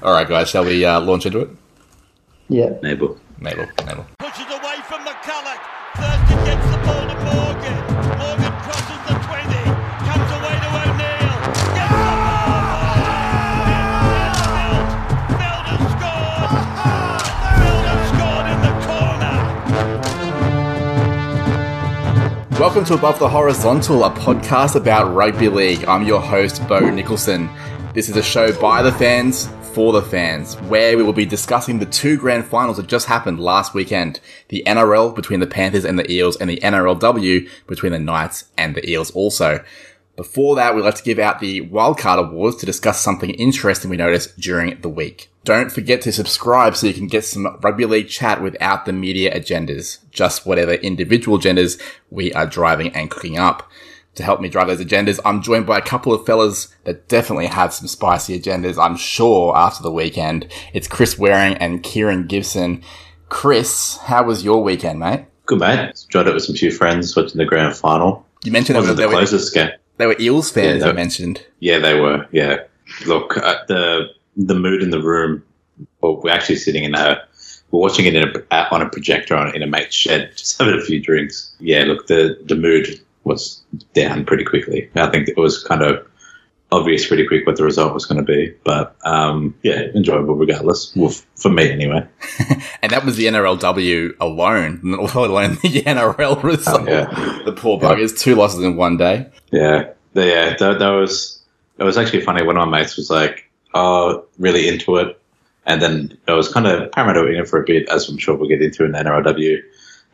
All right, guys, shall we uh, launch into it? Yeah. Mabel. Mabel, Mabel. Pushes away from McCulloch. Thurston gets the ball to Morgan. Morgan crosses the 20. Comes away to O'Neill. Gets the ball. Feldt. Feldt has scored. Feldt scored in the corner. Welcome to Above the Horizontal, a podcast about rugby league. I'm your host, Bo Nicholson. This is a show by the fans, for the fans, where we will be discussing the two grand finals that just happened last weekend. The NRL between the Panthers and the Eels, and the NRLW between the Knights and the Eels also. Before that, we'd like to give out the Wildcard Awards to discuss something interesting we noticed during the week. Don't forget to subscribe so you can get some rugby league chat without the media agendas, just whatever individual agendas we are driving and cooking up. To help me drive those agendas, I'm joined by a couple of fellas that definitely have some spicy agendas, I'm sure, after the weekend. It's Chris Waring and Kieran Gibson. Chris, how was your weekend, mate? Good mate. Enjoyed it with some few friends watching the grand final. You mentioned that they the were, closest game. they were Eels fans, Yeah, you that- mentioned. Yeah, they were. Yeah. Look, uh, the the mood in the room. Well, we're actually sitting in a. We're watching it in a, on a projector on, in a mate's shed, just having a few drinks. Yeah, look, the the mood was down pretty quickly. I think it was kind of obvious pretty quick what the result was going to be, but um, yeah, enjoyable regardless. Well, for me anyway. And that was the NRLW alone, let alone the NRL result. Oh, yeah. The poor buggers, two losses in one day. Yeah, yeah, that, that was it was actually funny. One of my mates was like, "Oh, really into it," and then I was kind of were in it for a bit, as I'm sure we'll get into in the NRLW.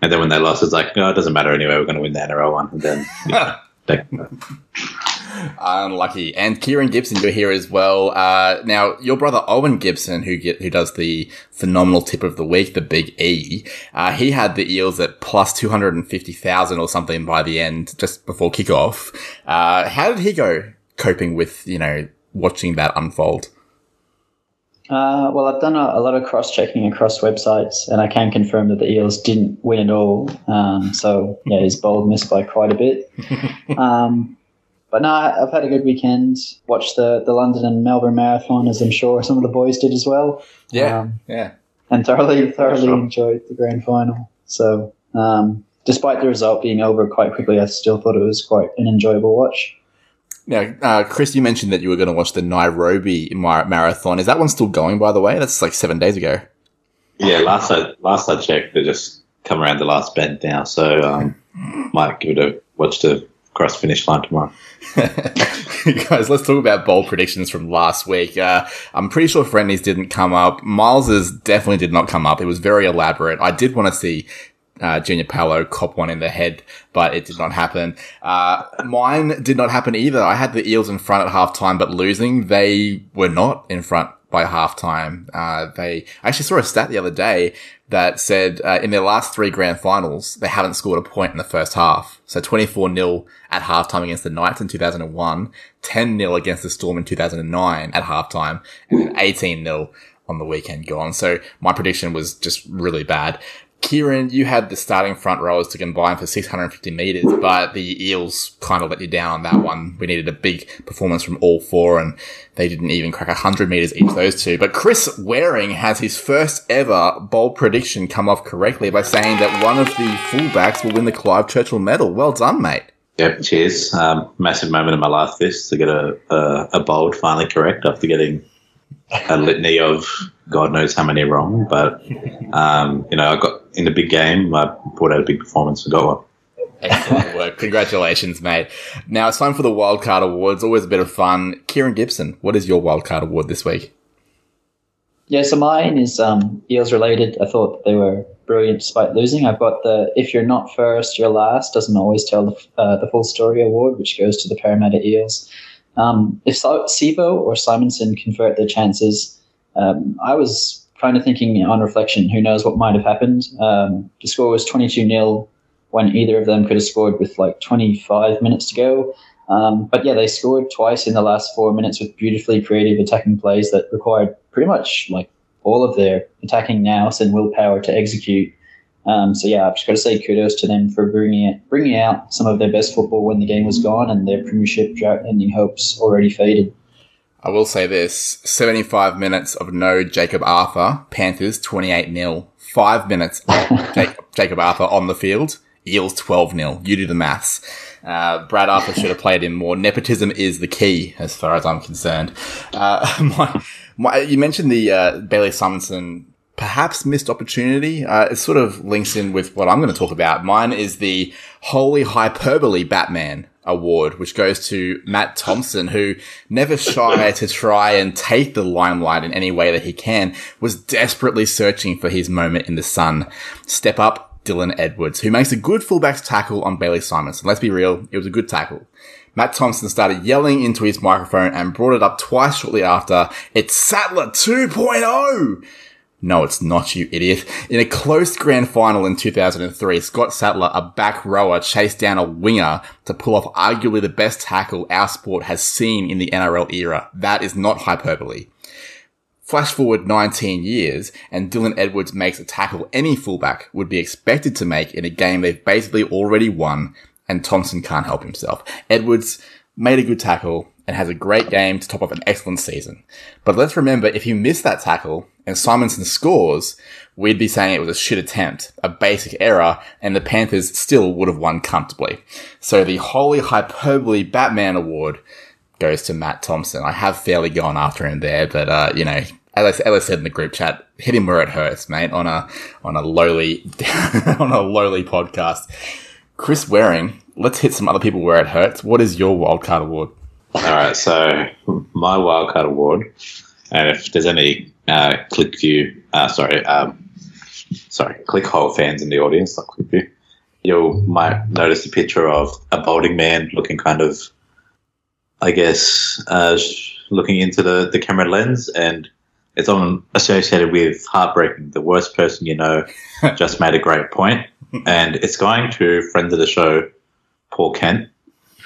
And then when they lost, it's like, "No, it doesn't matter anyway. We're going to win the NRL one." And then yeah, Unlucky. And Kieran Gibson, you're here as well. Uh, now, your brother Owen Gibson, who get, who does the phenomenal tip of the week, the Big E, uh, he had the Eels at plus 250,000 or something by the end, just before kickoff. Uh, how did he go coping with, you know, watching that unfold? Uh, well, I've done a, a lot of cross checking across websites, and I can confirm that the Eels didn't win at all. Um, so, yeah, his bold missed by quite a bit. um, but no, I've had a good weekend. Watched the, the London and Melbourne Marathon, as I'm sure some of the boys did as well. Um, yeah. and thoroughly thoroughly Sure. enjoyed the grand final. So, um, despite the result being over quite quickly, I still thought it was quite an enjoyable watch. Now, uh, Chris, you mentioned that you were going to watch the Nairobi Mar- Marathon. Is that one still going, by the way? That's like seven days ago. yeah. Last I last I checked, they just come around the last bend now, so um, might give it a watch to cross finish line tomorrow. Guys, let's talk about bold predictions from last week. Uh, I'm pretty sure Friendly's didn't come up. Miles's definitely did not come up. It was very elaborate. I did want to see uh, Junior Paulo cop one in the head, but it did not happen. Uh, mine did not happen either. I had the Eels in front at halftime, but losing. They were not in front by halftime. Uh, they actually saw a stat the other day that said uh, in their last three grand finals, they haven't scored a point in the first half. So 24 0 at halftime against the Knights in 2001, 10 0 against the Storm in 2009 at halftime, and then 18 0 on the weekend gone. So my prediction was just really bad. Kieran, you had the starting front rowers to combine for 650 meters, but the Eels kind of let you down on that one. We needed a big performance from all four, and they didn't even crack 100 meters each, those two. But Chris Waring has his first ever bold prediction come off correctly by saying that one of the fullbacks will win the Clive Churchill medal. Well done, mate. Yep, cheers. Um, massive moment in my life this to get a, a, a bold finally correct after getting a litany of God knows how many wrong. But, um, you know, I got in the big game, I put out a big performance and got one. Excellent work. Congratulations, mate. Now it's time for the Wildcard Awards. Always a bit of fun. Kieran Gibson, what is your Wildcard Award this week? Yeah, so mine is um, Eels related. I thought they were brilliant despite losing. I've got the if you're not first, you're last doesn't always tell the, uh, the full story award, which goes to the Parramatta Eels. Um, if so- Sivo or Simonsson convert their chances, um, I was kind of thinking on reflection, who knows what might have happened. Um, the score was 22 0 when either of them could have scored with like 25 minutes to go. Um, but yeah, they scored twice in the last four minutes with beautifully creative attacking plays that required pretty much like all of their attacking nous and willpower to execute. Um, so yeah, I've just got to say kudos to them for bringing it, bringing out some of their best football when the game was gone and their premiership drought-ending hopes already faded. I will say this 75 minutes of no Jacob Arthur, Panthers 28 0. Five minutes of Jake, Jacob Arthur on the field, Eels 12 0. You do the maths. Uh, Brad Arthur should have played him more. Nepotism is the key, as far as I'm concerned. Uh, my, my, you mentioned the uh, Bailey Simonsson perhaps missed opportunity. Uh, it sort of links in with what I'm going to talk about. Mine is the Holy Hyperbole Batman award, which goes to Matt Thompson, who never shy to try and take the limelight in any way that he can, was desperately searching for his moment in the sun. Step up, Dylan Edwards, who makes a good fullback's tackle on Bailey Simonsson. Let's be real, it was a good tackle. Matt Thompson started yelling into his microphone and brought it up twice shortly after. It's Sattler 2.0! No, it's not, you idiot. In a close grand final in 2003, Scott Sattler, a back rower, chased down a winger to pull off arguably the best tackle our sport has seen in the NRL era. That is not hyperbole. Flash forward 19 years, and Dylan Edwards makes a tackle any fullback would be expected to make in a game they've basically already won, and Thompson can't help himself. Edwards made a good tackle and has a great game to top off an excellent season. But let's remember, if you missed that tackle and Simonsson scores, we'd be saying it was a shit attempt, a basic error, and the Panthers still would have won comfortably. So the Holy Hyperbole Batman Award goes to Matt Thompson. I have fairly gone after him there, but uh, you know, as I, said in the group chat, hit him where it hurts, mate. On a on a lowly on a lowly podcast. Chris Waring, let's hit some other people where it hurts. What is your wildcard award? All right, so my wildcard award, and if there's any uh, ClickView, uh, sorry, um, sorry, ClickHole fans in the audience, not ClickView, you might notice a picture of a balding man looking kind of I guess, uh, looking into the, the camera lens, and it's on associated with heartbreaking. The worst person you know just made a great point, and it's going to friend of the show, Paul Kent,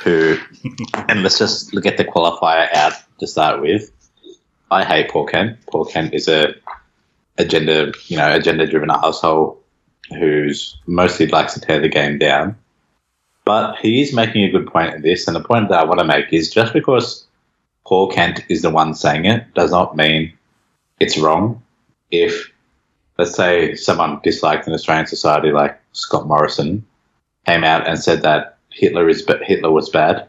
who, and let's just get the qualifier out to start with. I hate Paul Kent. Paul Kent is a agenda, you know, agenda driven asshole who's mostly likes to tear the game down. But he is making a good point in this, and the point that I want to make is just because Paul Kent is the one saying it does not mean it's wrong. If, let's say, someone disliked in Australian society like Scott Morrison came out and said that Hitler is but Hitler was bad,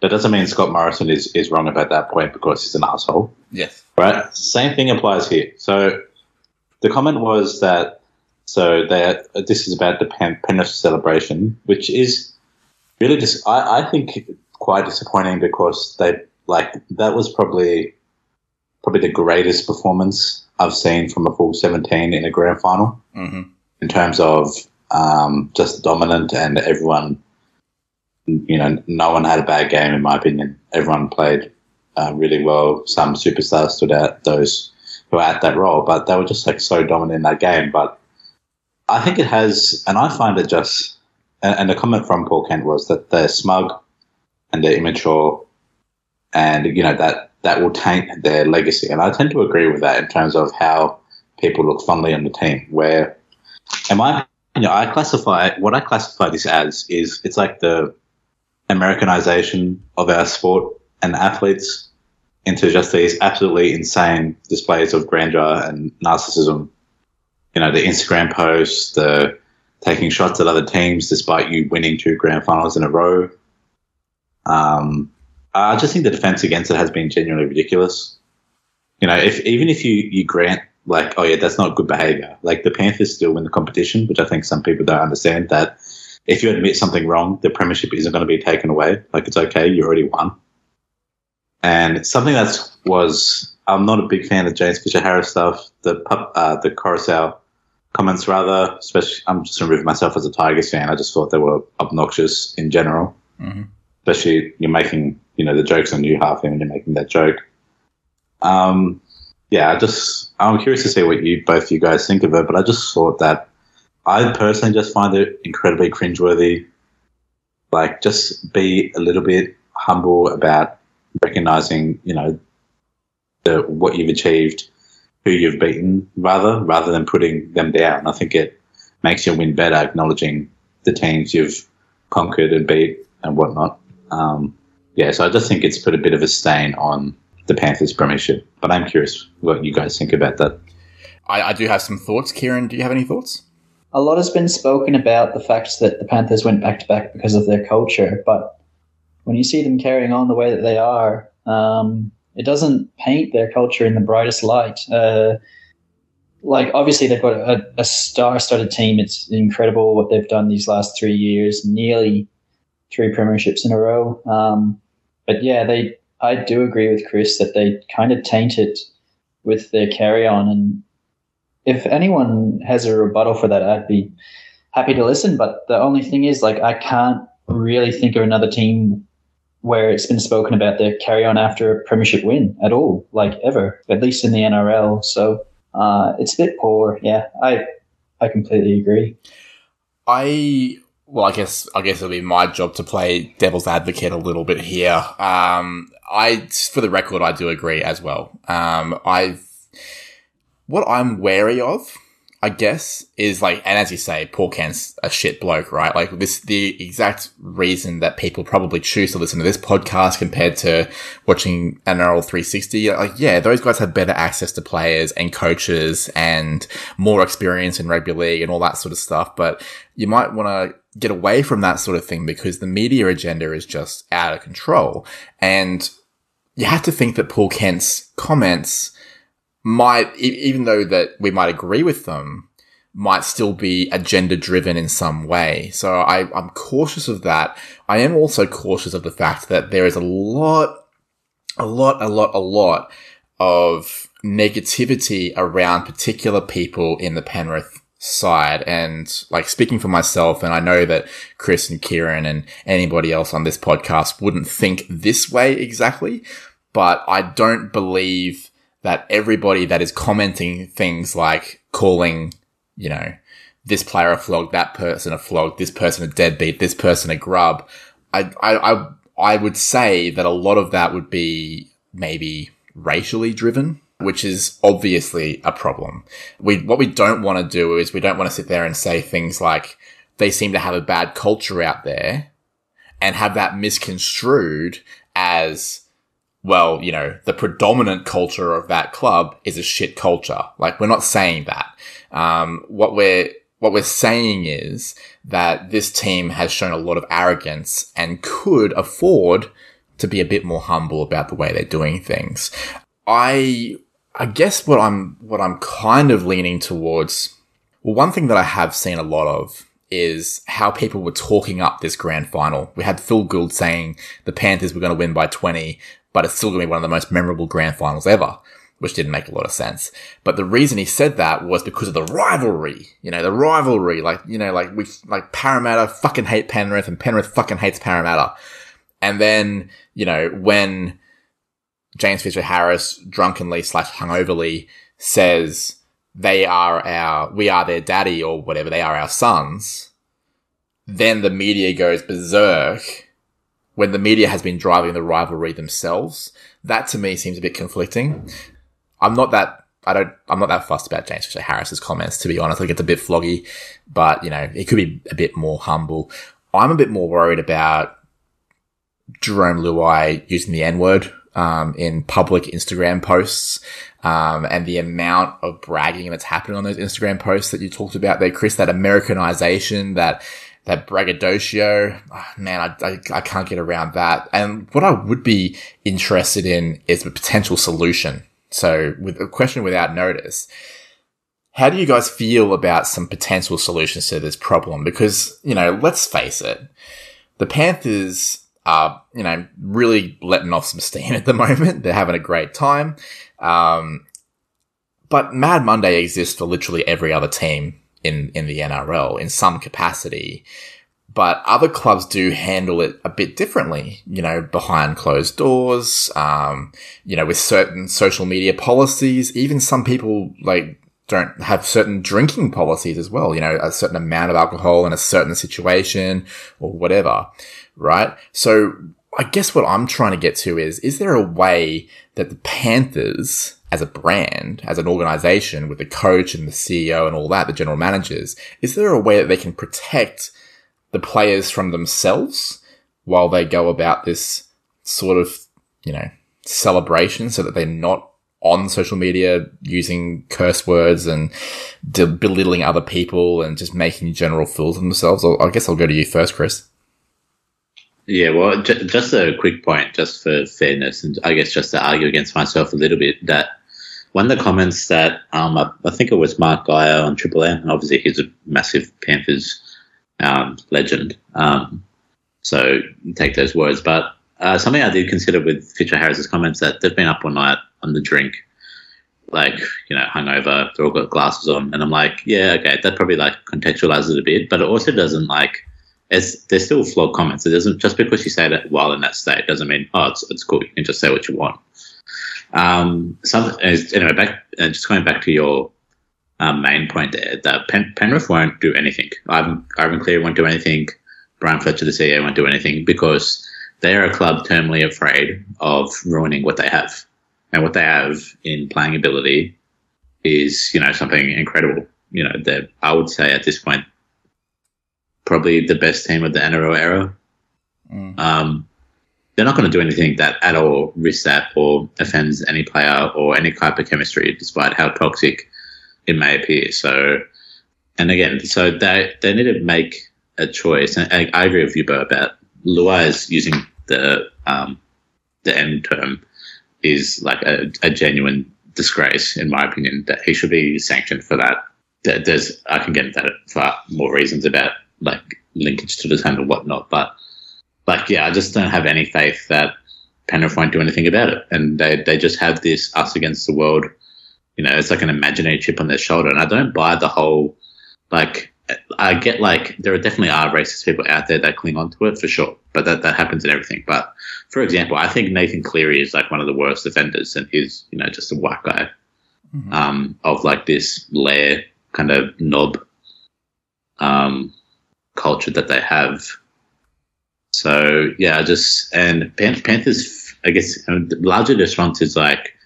that doesn't mean Scott Morrison is, is wrong about that point because he's an asshole. Yes. Right? Same thing applies here. So the comment was that so that this is about the Penrith celebration, which is really just I, I think quite disappointing because they like that was probably probably the greatest performance I've seen from a full 17 in a grand final mm-hmm. in terms of um, just dominant and everyone you know no one had a bad game in my opinion everyone played uh, really well some superstars stood out those who at that role but they were just like so dominant in that game but I think it has and I find it just and, and the comment from Paul Kent was that they're smug and they're immature, and you know that that will taint their legacy. And I tend to agree with that in terms of how people look fondly on the team. Where, am I? You know, I classify what I classify this as is it's like the Americanization of our sport and athletes into just these absolutely insane displays of grandeur and narcissism. You know, the Instagram posts, the taking shots at other teams despite you winning two grand finals in a row. Um, I just think the defense against it has been genuinely ridiculous. You know, if even if you, you grant like, oh yeah, that's not good behavior. Like the Panthers still win the competition, which I think some people don't understand. That if you admit something wrong, the premiership isn't going to be taken away. Like it's okay, you already won. And something that was, I'm not a big fan of James Fisher Harris stuff. The uh, the Koroisau comments rather. Especially, I'm just removing myself as a Tigers fan. I just thought they were obnoxious in general. Mm-hmm. Especially you're making you know the jokes on you half him and you're making that joke. Um, yeah, I just I'm curious to see what you both you guys think of it, but I just thought that I personally just find it incredibly cringeworthy. Like, just be a little bit humble about recognizing, you know, the, what you've achieved who you've beaten rather rather than putting them down. I think it makes your win better, acknowledging the teams you've conquered and beat and whatnot. Um, yeah, so I just think it's put a bit of a stain on the Panthers premiership. But I'm curious what you guys think about that. I, I do have some thoughts. Kieran, do you have any thoughts? A lot has been spoken about the fact that the Panthers went back to back because of their culture, but when you see them carrying on the way that they are, um, it doesn't paint their culture in the brightest light. Uh, like obviously they've got a, a star-studded team. It's incredible what they've done these last three years, nearly three premierships in a row. Um, but yeah, they. I do agree with Chris that they kind of taint it with their carry-on, and if anyone has a rebuttal for that, I'd be happy to listen. But the only thing is, like, I can't really think of another team where it's been spoken about their carry on after a premiership win at all, like ever, at least in the NRL. So uh, it's a bit poor. Yeah, I I completely agree. I well, I guess I guess it'll be my job to play devil's advocate a little bit here. Um, I, for the record, I do agree as well. Um, I what I'm wary of I guess, is like, and as you say, Paul Kent's a shit bloke, right? Like this, the exact reason that people probably choose to listen to this podcast compared to watching NRL 360. Like, yeah, those guys have better access to players and coaches and more experience in rugby league and all that sort of stuff. But you might want to get away from that sort of thing because the media agenda is just out of control. And you have to think that Paul Kent's comments might, even though that we might agree with them, might still be agenda driven in some way. So I, I'm cautious of that. I am also cautious of the fact that there is a lot, a lot, a lot, a lot of negativity around particular people in the Penrith side. And like speaking for myself, and I know that Chris and Kieran and anybody else on this podcast wouldn't think this way exactly, but I don't believe that everybody that is commenting things like calling, you know, this player a flog, that person a flog, this person a deadbeat, this person a grub, I, I, I, I would say that a lot of that would be maybe racially driven, which is obviously a problem. We, what we don't want to do is we don't want to sit there and say things like they seem to have a bad culture out there and have that misconstrued as well, you know, the predominant culture of that club is a shit culture. Like, we're not saying that. Um, what we're, what we're saying is that this team has shown a lot of arrogance and could afford to be a bit more humble about the way they're doing things. I, I guess what I'm, what I'm kind of leaning towards, well, one thing that I have seen a lot of is how people were talking up this grand final. We had Phil Gould saying the Panthers were going to win by 20 but it's still going to be one of the most memorable grand finals ever, which didn't make a lot of sense. But the reason he said that was because of the rivalry. You know, the rivalry, like, you know, like we, like Parramatta fucking hate Penrith and Penrith fucking hates Parramatta. And then, you know, when James Fisher Harris drunkenly slash hungoverly says they are our, we are their daddy or whatever, they are our sons, then the media goes berserk when the media has been driving the rivalry themselves. That to me seems a bit conflicting. I'm not that I don't I'm not that fussed about James Fisher Harris's comments to be honest. Like it's a bit floggy, but you know, it could be a bit more humble. I'm a bit more worried about Jarome Luai using the N word um, in public Instagram posts. Um, and the amount of bragging that's happening on those Instagram posts that you talked about there, Chris, that Americanization, that that braggadocio, oh, man, I, I, I, can't get around that. And what I would be interested in is a potential solution. So with a question without notice, how do you guys feel about some potential solutions to this problem? Because, you know, let's face it, the Panthers are, you know, really letting off some steam at the moment. They're having a great time. Um, but Mad Monday exists for literally every other team in, in the NRL in some capacity. But other clubs do handle it a bit differently, you know, behind closed doors, um, you know, with certain social media policies. Even some people like don't have certain drinking policies as well, you know, a certain amount of alcohol in a certain situation or whatever, right? So I guess what I'm trying to get to is, is there a way that the Panthers as a brand, as an organization with the coach and the CEO and all that, the general managers, is there a way that they can protect the players from themselves while they go about this sort of, you know, celebration so that they're not on social media using curse words and belittling other people and just making general fools of themselves? I guess I'll go to you first, Chris. Yeah, well, j- just a quick point, just for fairness, and I guess just to argue against myself a little bit, that one of the comments that um, I, I think it was Mark Geyer on Triple M, and obviously he's a massive Panthers um, legend, um, so take those words. But uh, something I did consider with Fisher Harris's comments that they've been up all night on the drink, like you know, hungover, they've all got glasses on, and I'm like, yeah, okay, that probably like contextualizes it a bit, but it also doesn't like it's they're still flawed comments. It doesn't just because you say that while in that state doesn't mean oh it's it's cool. You can just say what you want. Um, some anyway back uh, just going back to your um, main point there that Pen, Penrith won't do anything. Ivan, Ivan Cleary won't do anything. Brian Fletcher, the CEO, won't do anything because they are a club terminally afraid of ruining what they have, and what they have in playing ability is you know something incredible. You know, they I would say at this point probably the best team of the NRL era. Mm. Um, they're not going to do anything that at all risks that or offends any player or any type of chemistry, despite how toxic it may appear. So, and again, so they they need to make a choice. And I, agree with you, Bo, about Luai's using the um, the end term is like a, a genuine disgrace, in my opinion. That he should be sanctioned for that. There's I can get into that for more reasons about like linkage to the and whatnot. But like, yeah, I just don't have any faith that Penrith won't do anything about it. And they, they just have this us against the world, you know, it's like an imaginary chip on their shoulder. And I don't buy the whole, like, I get like there are definitely are racist people out there that cling on to it for sure, but that, that happens in everything. But for example, I think Nathan Cleary is like one of the worst offenders, and he's you know just a white guy mm-hmm. um, of like this lair kind of knob um, culture that they have. So yeah, just and Pan- Panthers, I guess, larger response is like,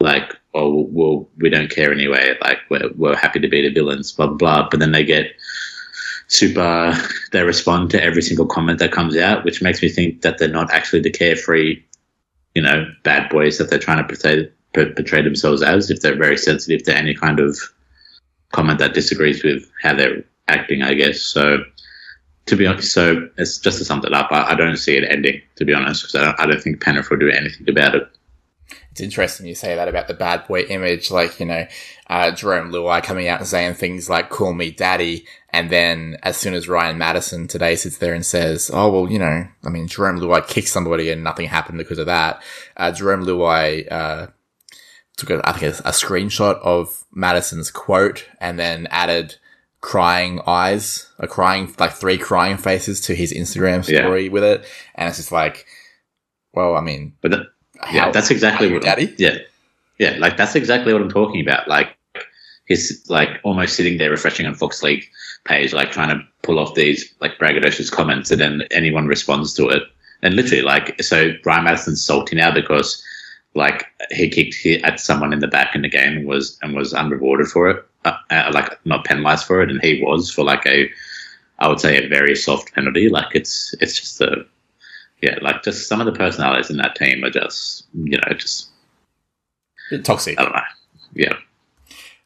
like, oh well, we don't care anyway. Like we're we're happy to be the villains, blah blah blah. But then they get super. They respond to every single comment that comes out, which makes me think that they're not actually the carefree, you know, bad boys that they're trying to portray portray themselves as. If they're very sensitive to any kind of comment that disagrees with how they're acting, I guess. So to be honest, so it's just to sum it up, I, I don't see it ending, to be honest, because I don't, I don't think Penrith will do anything about it. It's interesting you say that about the bad boy image, like, you know, uh, Jarome Luai coming out and saying things like, call me daddy. And then as soon as Ryan Matterson today sits there and says, oh, well, you know, I mean, Jarome Luai kicked somebody and nothing happened because of that. Uh, Jarome Luai, uh, took a, I think a, a screenshot of Matterson's quote and then added, crying eyes, a crying, like three crying faces to his Instagram story yeah. with it. And it's just like, well, I mean, but the, yeah, that's exactly what, daddy. Yeah. Yeah. Like that's exactly what I'm talking about. Like he's like almost sitting there refreshing on Fox League page, like trying to pull off these like braggadocious comments and then anyone responds to it. And literally like, so Brian Matterson's salty now because like he kicked at someone in the back in the game and was, and was unrewarded for it uh, uh, like not penalised for it, and he was for like a, I would say a very soft penalty. Like it's it's just a, yeah, like just some of the personalities in that team are just you know just toxic. I don't know. Yeah,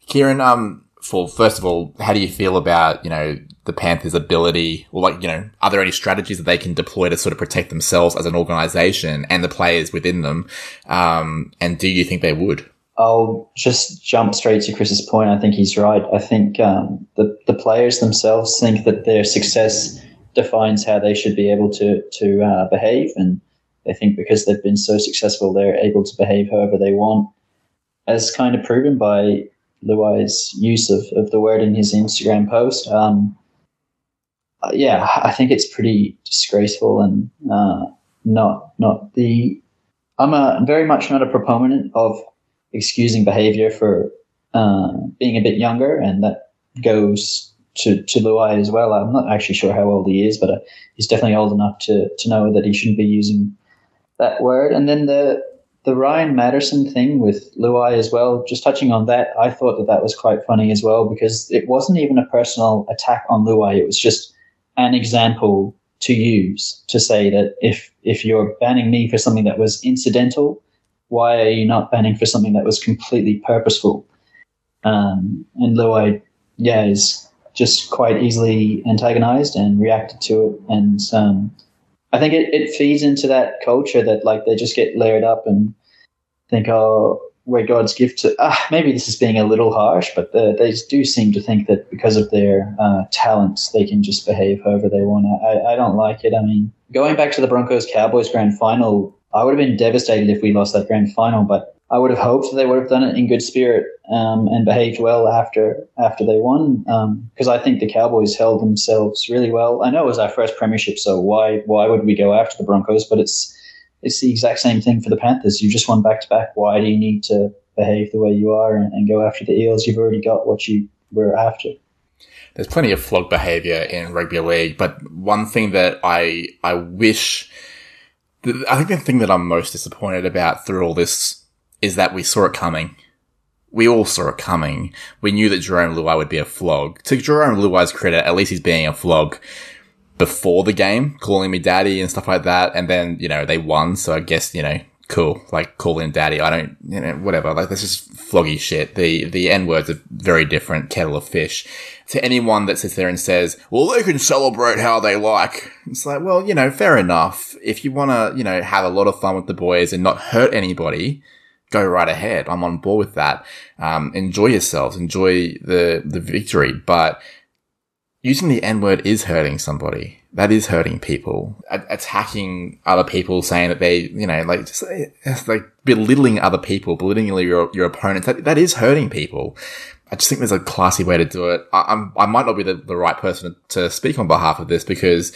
Kieran. Um, for first of all, how do you feel about you know the Panthers' ability, or like you know, are there any strategies that they can deploy to sort of protect themselves as an organization and the players within them? Um, and do you think they would? I'll just jump straight to Chris's point. I think he's right. I think um, the the players themselves think that their success defines how they should be able to to uh, behave, and they think because they've been so successful, they're able to behave however they want, as kind of proven by Luai's use of, of the word in his Instagram post. Um, uh, yeah, I think it's pretty disgraceful and uh, not not the. I'm a very much not a proponent of excusing behavior for uh, being a bit younger, and that goes to to Luai as well. I'm not actually sure how old he is, but uh, he's definitely old enough to to know that he shouldn't be using that word. And then the the Ryan Matterson thing with Luai as well. Just touching on that, I thought that that was quite funny as well because it wasn't even a personal attack on Luai. It was just an example to use to say that if if you're banning me for something that was incidental why are you not banning for something that was completely purposeful? Um, and Luai, yeah, is just quite easily antagonized and reacted to it. And um, I think it, it feeds into that culture that like they just get layered up and think, oh, we're God's gift to. Ah, maybe this is being a little harsh, but the, they do seem to think that because of their uh, talents, they can just behave however they want. I, I don't like it. I mean, going back to the Broncos Cowboys grand final, I would have been devastated if we lost that grand final, but I would have hoped they would have done it in good spirit um, and behaved well after after they won. Because um, I think the Cowboys held themselves really well. I know it was our first premiership, so why why would we go after the Broncos? But it's it's the exact same thing for the Panthers. You just won back to back. Why do you need to behave the way you are and, and go after the Eels? You've already got what you were after there's plenty of flog behavior in rugby league, but one thing that I I wish, I think the thing that I'm most disappointed about through all this is that we saw it coming. We all saw it coming. We knew that Jarome Luai would be a flog. To Jarome Luai's credit, at least he's being a flog before the game, calling me daddy and stuff like that. And then, you know, they won. So I guess, you know, cool. Like, call him daddy. I don't, you know, whatever. Like, this is floggy shit. The, the N words are very different kettle of fish. To anyone that sits there and says, well, they can celebrate how they like. It's like, well, you know, fair enough. If you want to, you know, have a lot of fun with the boys and not hurt anybody, go right ahead. I'm on board with that. Um, enjoy yourselves. Enjoy the, the victory. But using the N word is hurting somebody that is hurting people. A- attacking other people, saying that they, you know, like just eh, like belittling other people, belittling your your opponents. That that is hurting people. I just think there's a classy way to do it. I, I'm I might not be the, the right person to speak on behalf of this because.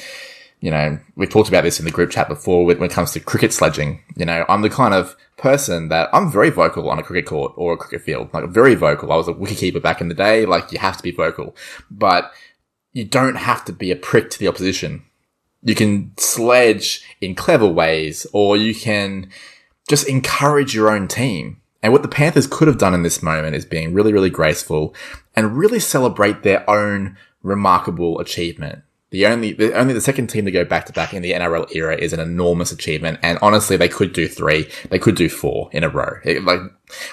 You know, we've talked about this in the group chat before when it comes to cricket sledging. You know, I'm the kind of person that I'm very vocal on a cricket court or a cricket field. Like very vocal. I was a wicketkeeper back in the day. Like you have to be vocal, but you don't have to be a prick to the opposition. You can sledge in clever ways, or you can just encourage your own team. And what the Panthers could have done in this moment is being really, really graceful and really celebrate their own remarkable achievement. The only, the only the second team to go back to back in the NRL era is an enormous achievement. And honestly, they could do three, they could do four in a row. It, like,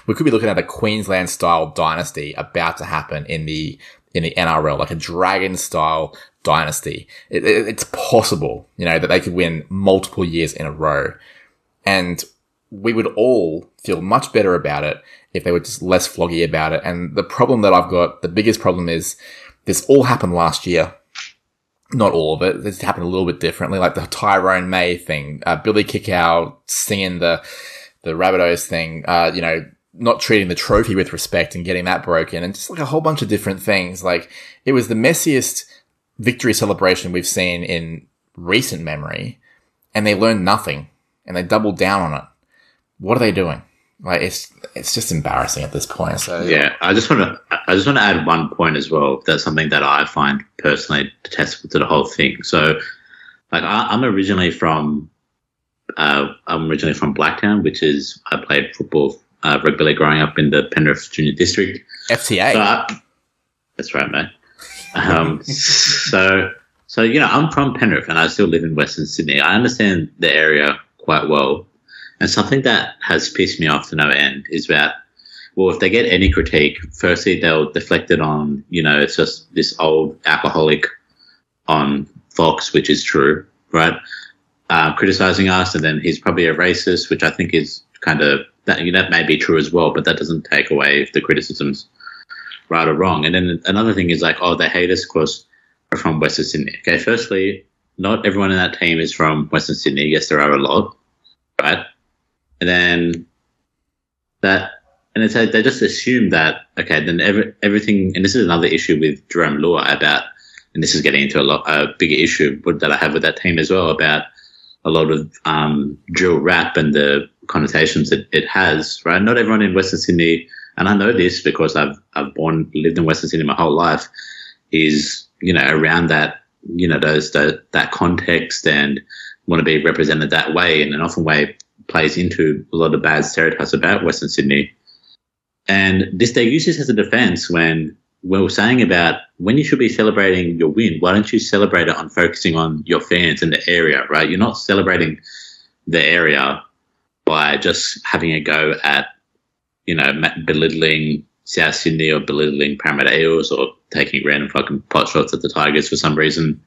we could be looking at a Queensland style dynasty about to happen in the in the NRL, like a dragon style dynasty. It, it, it's possible, you know, that they could win multiple years in a row. And we would all feel much better about it if they were just less floggy about it. And the problem that I've got, the biggest problem is this all happened last year. Not all of it. This happened a little bit differently, like the Tyrone May thing, uh, Billy Kikau singing the, the Rabbitohs thing, uh, you know, not treating the trophy with respect and getting that broken and just like a whole bunch of different things. Like it was the messiest victory celebration we've seen in recent memory and they learned nothing and they doubled down on it. What are they doing? Like it's it's just embarrassing at this point. So yeah, I just want to I just want to add one point as well. That's something that I find personally detestable to the whole thing. So, like I, am originally from uh, I'm originally from Blacktown, which is I played football uh, rugby league growing up in the Penrith Junior District. FTA. But, that's right, mate. Um, so, so you know, I'm from Penrith and I still live in Western Sydney. I understand the area quite well, and something that has pissed me off to no end is that, well, if they get any critique, firstly they'll deflect it on, you know, it's just this old alcoholic on Fox, which is true, right? Uh, criticizing us, and then he's probably a racist, which I think is kind of that that may be true as well, but that doesn't take away if the criticism's right or wrong. And then another thing is like, oh, they hate us because we're from Western Sydney. Okay, firstly, not everyone in that team is from Western Sydney. Yes, there are a lot, right? And then that, and it's they just assume that okay, then every, everything. And this is another issue with Jarome Luai about, and this is getting into a lot a bigger issue that I have with that team as well about a lot of um, drill rap and the connotations that it has, right? Not everyone in Western Sydney, and I know this because I've I've born lived in Western Sydney my whole life, is you know around that you know those the, that context and want to be represented that way, and an often way plays into a lot of bad stereotypes about Western Sydney. And this they use this as a defense when we're saying about when you should be celebrating your win, why don't you celebrate it on focusing on your fans in the area, right? You're not celebrating the area by just having a go at, you know, belittling South Sydney or belittling Parramatta Eels or taking random fucking pot shots at the Tigers for some reason.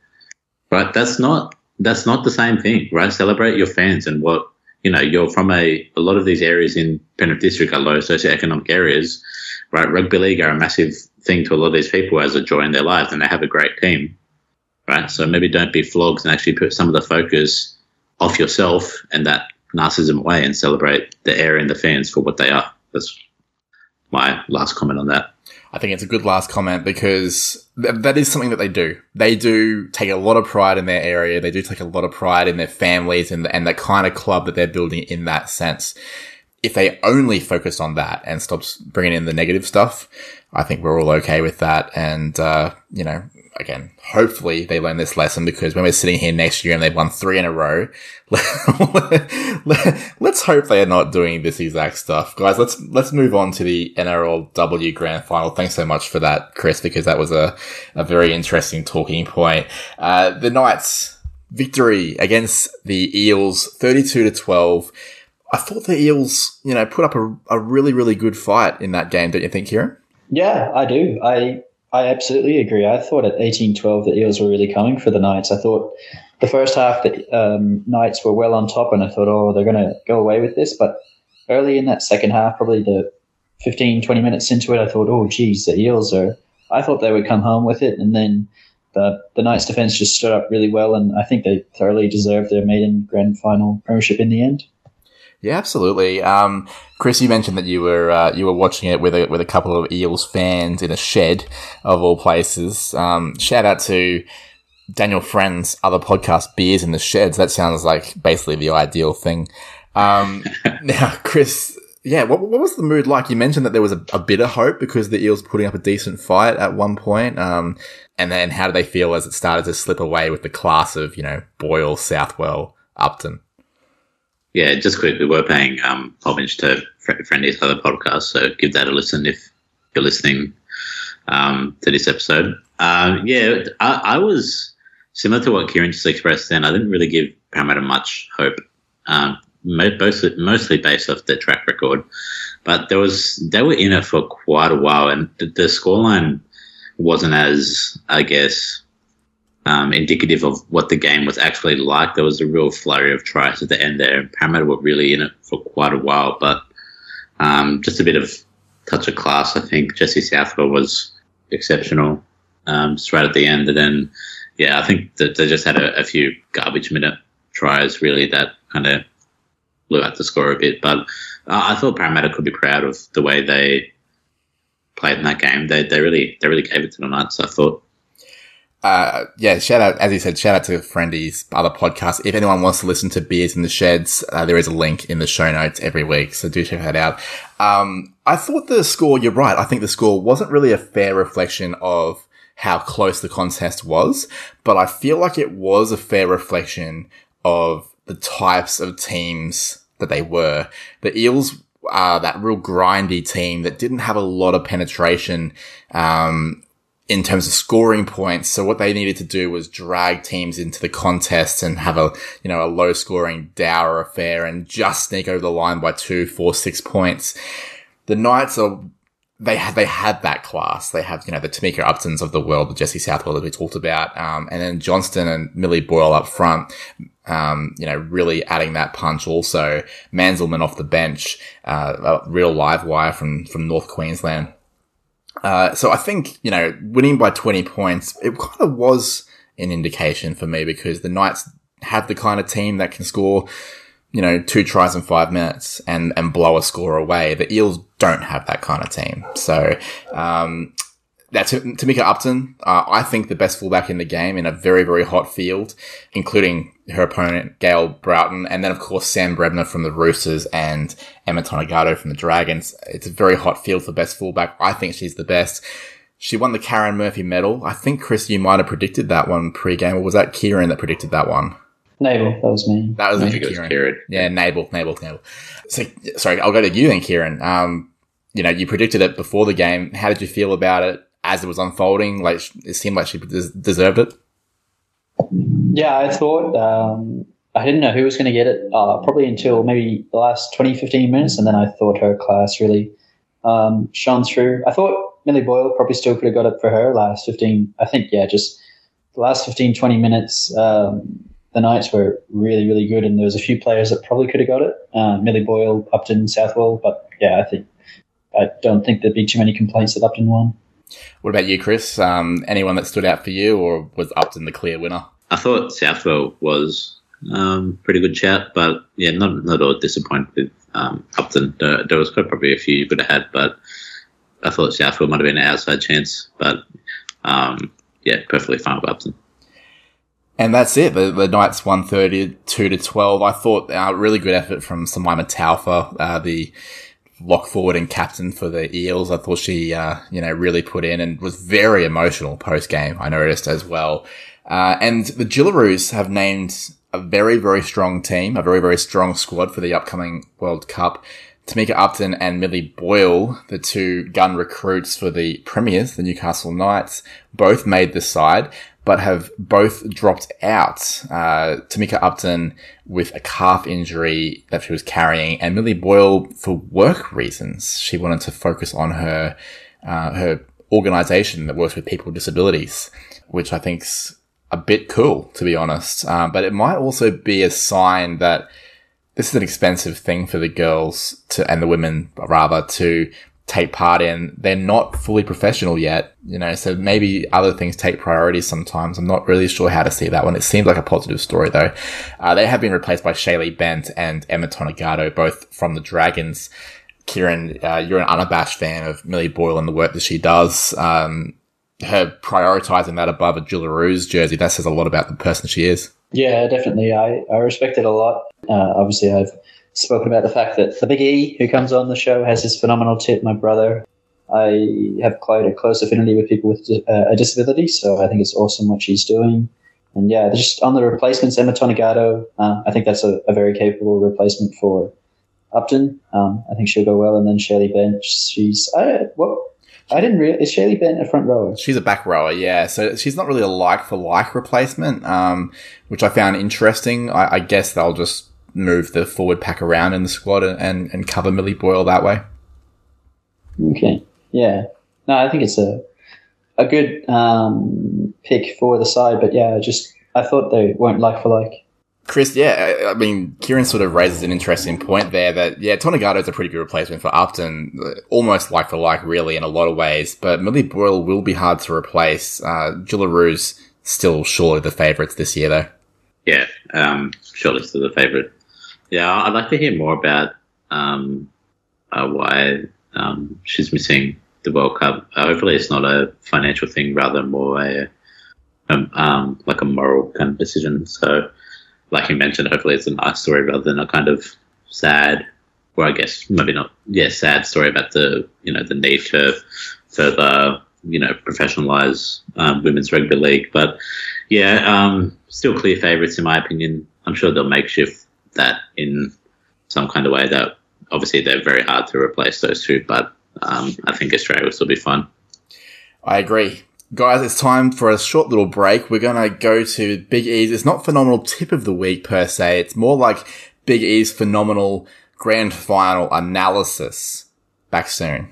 Right? That's not that's not the same thing, right? Celebrate your fans and what you know. You're from a a lot of these areas in Penrith District are low socioeconomic areas, right? Rugby league are a massive thing to a lot of these people as a joy in their lives, and they have a great team, right? So maybe don't be flogs and actually put some of the focus off yourself and that narcissism away and celebrate the area and the fans for what they are. That's my last comment on that. I think it's a good last comment because th- that is something that they do. They do take a lot of pride in their area. They do take a lot of pride in their families and, and the kind of club that they're building in that sense. If they only focus on that and stops bringing in the negative stuff, I think we're all okay with that. And, uh, you know, again, hopefully they learn this lesson because when we're sitting here next year and they've won three in a row, let's hope they are not doing this exact stuff. Guys, let's, let's move on to the NRLW grand final. Thanks so much for that, Chris, because that was a, a very interesting talking point. Uh, the Knights victory against the Eels, 32 to 12. I thought the Eels, you know, put up a, a really, really good fight in that game, don't you think, Kieran? Yeah, I do. I I absolutely agree. I thought at eighteen twelve the Eels were really coming for the Knights. I thought the first half the um, Knights were well on top, and I thought, oh, they're going to go away with this. But early in that second half, probably the 15, 20 minutes into it, I thought, oh, geez, the Eels are. I thought they would come home with it, and then the the Knights defense just stood up really well, and I think they thoroughly deserved their maiden grand final premiership in the end. Yeah, absolutely. Um, Chris, you mentioned that you were uh, you were watching it with a with a couple of Eels fans in a shed of all places. Um, shout out to Daniel Friend's other podcast, Beers in the Sheds. That sounds like basically the ideal thing. Um, now, Chris, yeah, what, what was the mood like? You mentioned that there was a, a bit of hope because the Eels putting up a decent fight at one point. Um, and then how did they feel as it started to slip away with the class of, you know, Boyle, Southwell, Upton? Yeah, just quickly, we're paying um, homage to Friendly's other podcast, so give that a listen if you're listening um, to this episode. Um, yeah, I, I, was similar to what Kieran just expressed then. I didn't really give Parramatta much hope, um, mostly, mostly based off their track record. But there was they were in it for quite a while, and the, the scoreline wasn't as, I guess, um, indicative of what the game was actually like. There was a real flurry of tries at the end there. Parramatta were really in it for quite a while, but um, just a bit of touch of class. I think Jesse Southwell was exceptional um, just right at the end. And then, yeah, I think that they just had a, a few garbage minute tries really that kind of blew out the score a bit. But uh, I thought Parramatta could be proud of the way they played in that game. They, they really they really gave it to the Knights. I thought uh, yeah, shout out, as you said, shout out to Friendy's other podcast. If anyone wants to listen to Beers in the Sheds, uh, there is a link in the show notes every week. So do check that out. Um, I thought the score, you're right. I think the score wasn't really a fair reflection of how close the contest was, but I feel like it was a fair reflection of the types of teams that they were. The Eels are that real grindy team that didn't have a lot of penetration, um, in terms of scoring points. So what they needed to do was drag teams into the contest and have a, you know, a low scoring dour affair and just sneak over the line by two, four, six points. The Knights are, they had, they had that class. They have, you know, the Tamika Uptons of the world, the Jesse Southwell that we talked about. Um, and then Johnston and Millie Boyle up front. Um, you know, really adding that punch also. Manzelmann off the bench, uh, a real live wire from, from North Queensland. Uh, so I think, you know, winning by 20 points, it kind of was an indication for me because the Knights have the kind of team that can score, you know, two tries in five minutes and, and blow a score away. The Eels don't have that kind of team. So, um, that's Tamika Upton. Uh, I think the best fullback in the game in a very, very hot field, including her opponent, Gayle Broughton, and then of course Sam Bremner from the Roosters and Emma Tonegato from the Dragons. It's a very hot field for best fullback. I think she's the best. She won the Karyn Murphy medal. I think Chris, you might have predicted that one pre-game, or was that Kieran that predicted that one? Nabel, that was me. That was I me, think it was Kieran. Kieran. Yeah, Nabel, Nabel, Nabel. So, sorry, I'll go to you then, Kieran. Um, you know, you predicted it before the game. How did you feel about it? As it was unfolding? Like it seemed like she deserved it. Yeah, I thought um, I didn't know who was going to get it uh, probably until maybe the last 20, 15 minutes, and then I thought her class really um, shone through. I thought Millie Boyle probably still could have got it for her last 15. I think, yeah, just the last 15, 20 minutes, um, the Knights were really, really good, and there was a few players that probably could have got it. Uh, Millie Boyle, Upton, Southwell, but yeah, I think I don't think there'd be too many complaints that Upton won. What about you, Chris? Um, anyone that stood out for you, or was Upton the clear winner? I thought Southwell was um, pretty good shout, but yeah, not not all disappointed with um, Upton. There, there was probably a few you could have had, but I thought Southwell might have been an outside chance. But um, yeah, perfectly fine with Upton. And that's it. The, the Knights won 32 to 12. I thought a uh, really good effort from Simaima Taufa, uh, the lock forward and captain for the Eels. I thought she, uh, you know, really put in and was very emotional post game. I noticed as well. Uh, and the Jillaroos have named a very, very strong team, a very, very strong squad for the upcoming World Cup. Tamika Upton and Millie Boyle, the two gun recruits for the Premiers, the Newcastle Knights, both made the side, but have both dropped out. Uh, Tamika Upton with a calf injury that she was carrying, and Millie Boyle for work reasons. She wanted to focus on her uh, her organization that works with people with disabilities, which I think's a bit cool, to be honest. Um, but it might also be a sign that this is an expensive thing for the girls to, and the women rather to take part in. They're not fully professional yet, you know, so maybe other things take priority sometimes. I'm not really sure how to see that one. It seems like a positive story though. Uh, they have been replaced by Shaylee Bent and Emma Tonegato, both from the Dragons. Kieran, uh, you're an unabashed fan of Millie Boyle and the work that she does. Um, her prioritizing that above a Jillaroos jersey, that says a lot about the person she is. Yeah, definitely. I, I respect it a lot. Uh, obviously, I've spoken about the fact that the Big E, who comes on the show, has this phenomenal tip. My brother, I have quite a close affinity with people with uh, a disability, so I think it's awesome what she's doing. And yeah, just on the replacements, Emma Tonegato, uh, I think that's a, a, very capable replacement for Upton. Um, I think she'll go well. And then Shirley Bench, she's I, what I didn't really. Is Shaylee Bent a front rower? She's a back rower, yeah. So she's not really a like for like replacement, um, which I found interesting. I, I, guess they'll just move the forward pack around in the squad and, and cover Millie Boyle that way. Okay. Yeah. No, I think it's a a good um, pick for the side, but yeah, just I thought they weren't like for like. Chris, yeah, I mean, Kieran sort of raises an interesting point there that, yeah, Tonegato is a pretty good replacement for Upton, almost like for like, really, in a lot of ways, but Millie Boyle will be hard to replace. Uh, Jillaroos still surely the favourites this year, though. Yeah, um, surely still the favourite. Yeah, I'd like to hear more about um, uh, why um, she's missing the World Cup. Uh, hopefully, it's not a financial thing, rather more a, um, um, like a moral kind of decision. So, like you mentioned, hopefully it's a nice story rather than a kind of sad, or I guess maybe not, yeah, sad story about the you know the need to further you know professionalize um, women's rugby league. But yeah, um, still clear favourites in my opinion. I'm sure they'll makeshift that in some kind of way that obviously they're very hard to replace those two, but um, I think Australia will still be fun. I agree. Guys, it's time for a short little break. We're going to go to Big E's. It's not phenomenal tip of the week per se. It's more like Big E's phenomenal grand final analysis. Back soon.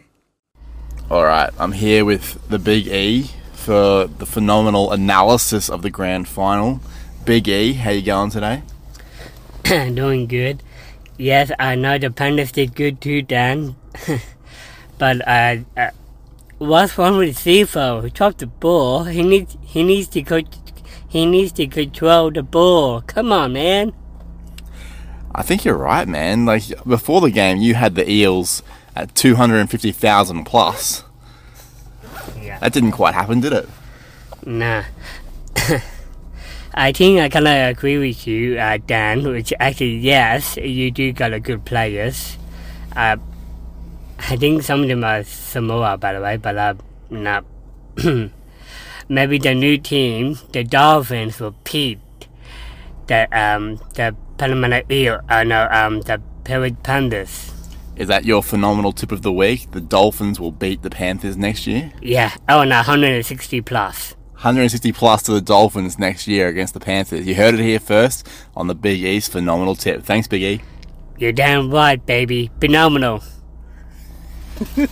All right, I'm here with the Big E for the phenomenal analysis of the grand final. Big E, how you going today? Doing good. Yes, I know the Panthers did good too, Dan. but uh, uh, what's wrong with Sivo? He dropped the ball. He needs he needs to co- he needs to control the ball. Come on, man. I think you're right, man. Like before the game, you had the Eels at two hundred and fifty thousand plus. Yeah. That didn't quite happen, did it? Nah. I think I kind of agree with you, uh, Dan. Which actually, yes, you do got a good players. Uh, I think some of them are Samoa, by the way, but uh, not. Maybe the new team, the Dolphins, will beat the um the Panama Eel. Uh, no, um the Parrot Panthers. Is that your phenomenal tip of the week? The Dolphins will beat the Panthers next year. Yeah. Oh, no, 160 plus. 160 plus to the Dolphins next year against the Panthers. You heard it here first on the Big E's phenomenal tip. Thanks, Big E. You're damn right, baby. Phenomenal.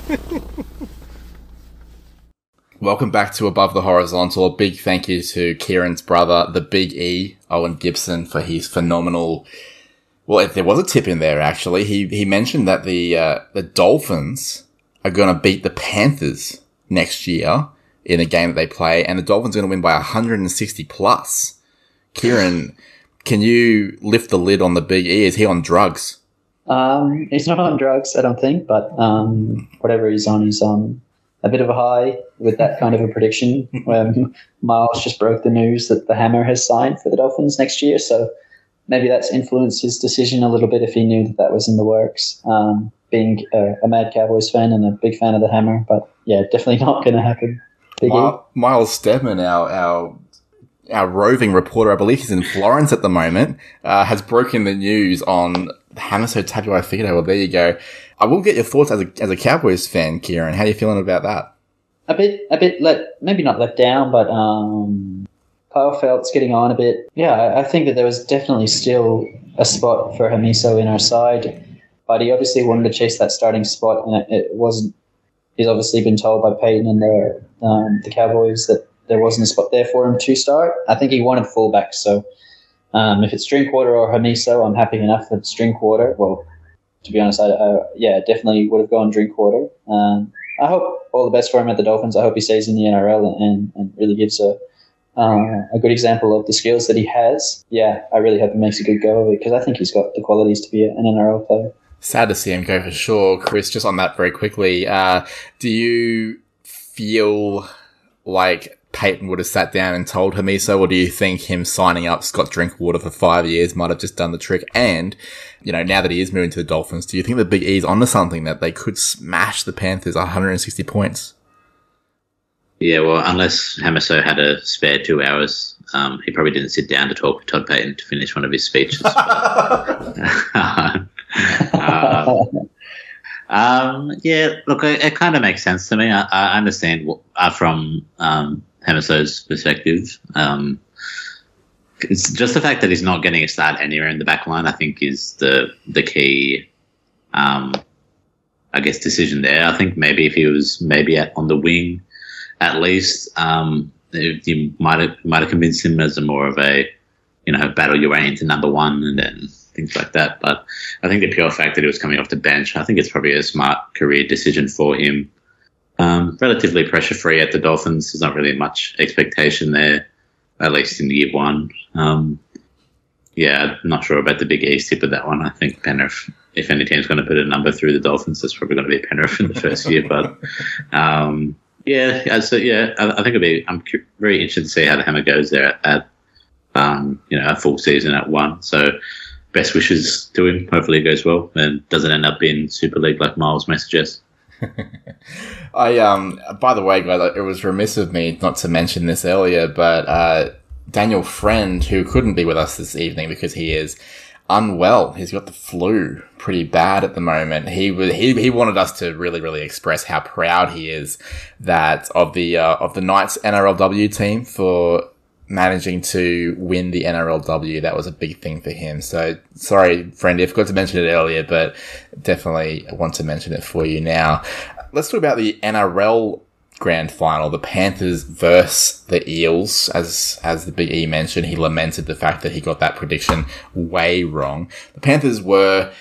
Welcome back to Above the Horizontal. A big thank you to Kieran's brother, the Big E, Owen Gibson, for his phenomenal. Well, there was a tip in there actually. He he mentioned that the uh, the Dolphins are going to beat the Panthers next year in a game that they play, and the Dolphins are going to win by 160 plus. Kieran, can you lift the lid on the Big E? Is he on drugs? Um, he's not on drugs, I don't think, but um, whatever he's on, is on a bit of a high with that kind of a prediction. When Miles just broke the news that the Hammer has signed for the Dolphins next year, so maybe that's influenced his decision a little bit if he knew that that was in the works. Um, being a, a, mad Cowboys fan and a big fan of the Hammer, but yeah, definitely not going to happen. Miles, Stedman, our our our roving reporter, I believe he's in Florence at the moment, uh, has broken the news on Hamiso Tabuai-Fidow. Well, there you go. I will get your thoughts as a, as a Cowboys fan, Kieran. How are you feeling about that? A bit, a bit let, maybe not let down, but, um, Kyle Feldt's getting on a bit. Yeah, I, I think that there was definitely still a spot for Hamiso in our side, but he obviously wanted to chase that starting spot, and it, it wasn't. He's obviously been told by Payten and the um, the Cowboys that there wasn't a spot there for him to start. I think he wanted fullback, so um, if it's Drinkwater or Hamiso, I'm happy enough that it's Drinkwater. Well, to be honest, I, I yeah definitely would have gone Drinkwater. Um, I hope all the best for him at the Dolphins. I hope he stays in the NRL and, and really gives a uh, a good example of the skills that he has. Yeah, I really hope he makes a good go of it because I think he's got the qualities to be an NRL player. Sad to see him go for sure. Chris, just on that very quickly, uh, do you feel like Payten would have sat down and told Hamiso, or do you think him signing up Scott Drinkwater for five years might have just done the trick? And, you know, now that he is moving to the Dolphins, do you think the Big E's onto something that they could smash the Panthers 160 points? Yeah, well, unless Hamiso had a spare two hours, um, he probably didn't sit down to talk with Todd Payten to finish one of his speeches. um, um, yeah, look, it, it kind of makes sense to me. I, I understand what, uh, from um, Hamiso's perspective. Um, it's just the fact that he's not getting a start anywhere in the back line, I think, is the the key, um, I guess, decision there. I think maybe if he was maybe at, on the wing, at least, um, you might have might have convinced him as a more of a, you know, battle your way into number one, and then things like that. But I think the pure fact that he was coming off the bench, I think it's probably a smart career decision for him. Um, relatively pressure free at the Dolphins. There's not really much expectation there, at least in year one. Um, yeah, I'm not sure about the Big East tip of that one. I think Penrith, if any team's going to put a number through the Dolphins, that's probably going to be Penrith in the first year. But um, yeah, so yeah, I, I, think it'll be. I'm very interested to see how the hammer goes there at, at um, you know a full season at one. So best wishes to him. Hopefully it goes well and doesn't end up in Super League like Miles may suggest. I um by the way, guys, it was remiss of me not to mention this earlier, but uh, Daniel Friend, who couldn't be with us this evening because he is unwell. He's got the flu pretty bad at the moment. He was he, he wanted us to really really express how proud he is that of the uh, of the Knights NRLW team for managing to win the NRLW. That was a big thing for him. So sorry, friend, I forgot to mention it earlier, but definitely want to mention it for you now. Let's talk about the NRL grand final, the Panthers versus the Eels. As as the Big E mentioned, he lamented the fact that he got that prediction way wrong. The Panthers were,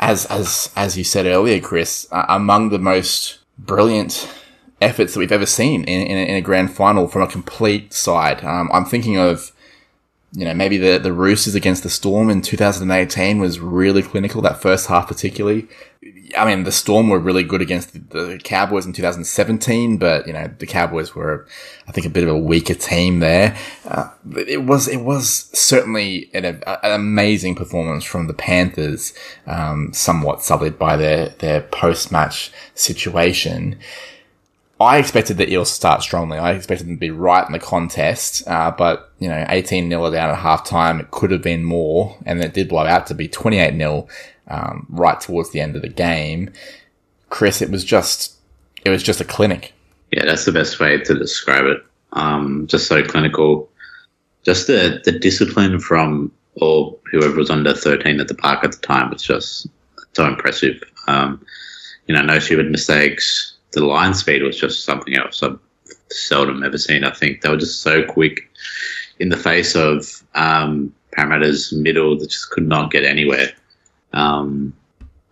as as as you said earlier, Chris, uh, among the most brilliant efforts that we've ever seen in, in, a, in a grand final from a complete side. Um, I'm thinking of, you know, maybe the, the Roosters against the Storm in 2018 was really clinical, that first half particularly. I mean, the Storm were really good against the, the Cowboys in 2017, but, you know, the Cowboys were, I think, a bit of a weaker team there. Uh, it was, it was certainly an, an, amazing performance from the Panthers, um, somewhat sullied by their, their post-match situation. I expected the Eels to start strongly. I expected them to be right in the contest, uh, but you know, 18 0 down at half time. It could have been more, and it did blow out to be 28 0 um, right towards the end of the game. Chris, it was just it was just a clinic. Yeah, that's the best way to describe it. Um, just so clinical. Just the, the discipline from or whoever was under 13 at the park at the time was just so impressive. Um, you know, no stupid mistakes. The line speed was just something else I've seldom ever seen. I think they were just so quick in the face of um, Parramatta's middle that just could not get anywhere. Um,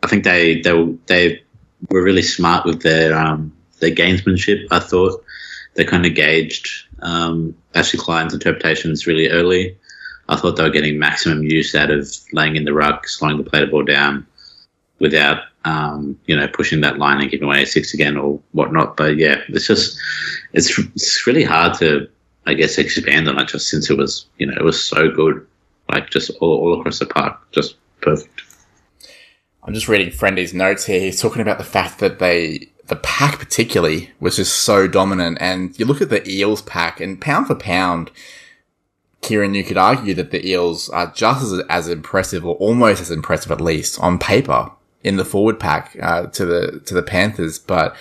I think they they they were really smart with their um, their gamesmanship. I thought they kind of gauged um, Ashley Klein's interpretations really early. I thought they were getting maximum use out of laying in the ruck, slowing the play ball down without um, you know pushing that line and giving away a six again or whatnot. But yeah, it's just it's it's really hard to I guess expand on it just since it was you know it was so good, like just all, all across the park, just perfect. I'm just reading Friendy's notes here. He's talking about the fact that they, the pack particularly, was just so dominant. And you look at the Eels pack, and pound for pound, Kieran, you could argue that the Eels are just as, as impressive, or almost as impressive at least, on paper in the forward pack uh, to the to the Panthers. But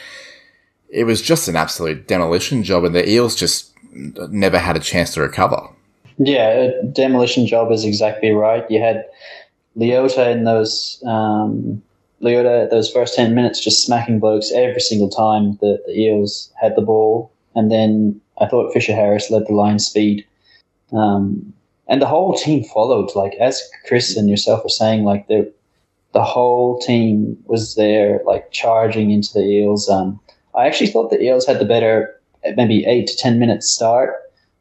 it was just an absolute demolition job, and the Eels just never had a chance to recover. Yeah, a demolition job is exactly right. You had Leota in those um, Leota those first ten minutes just smacking blokes every single time the, the Eels had the ball, and then I thought Fisher Harris led the line speed, um, and the whole team followed. Like as Chris and yourself were saying, like the the whole team was there, like charging into the Eels. Um, I actually thought the Eels had the better, maybe eight to ten minutes start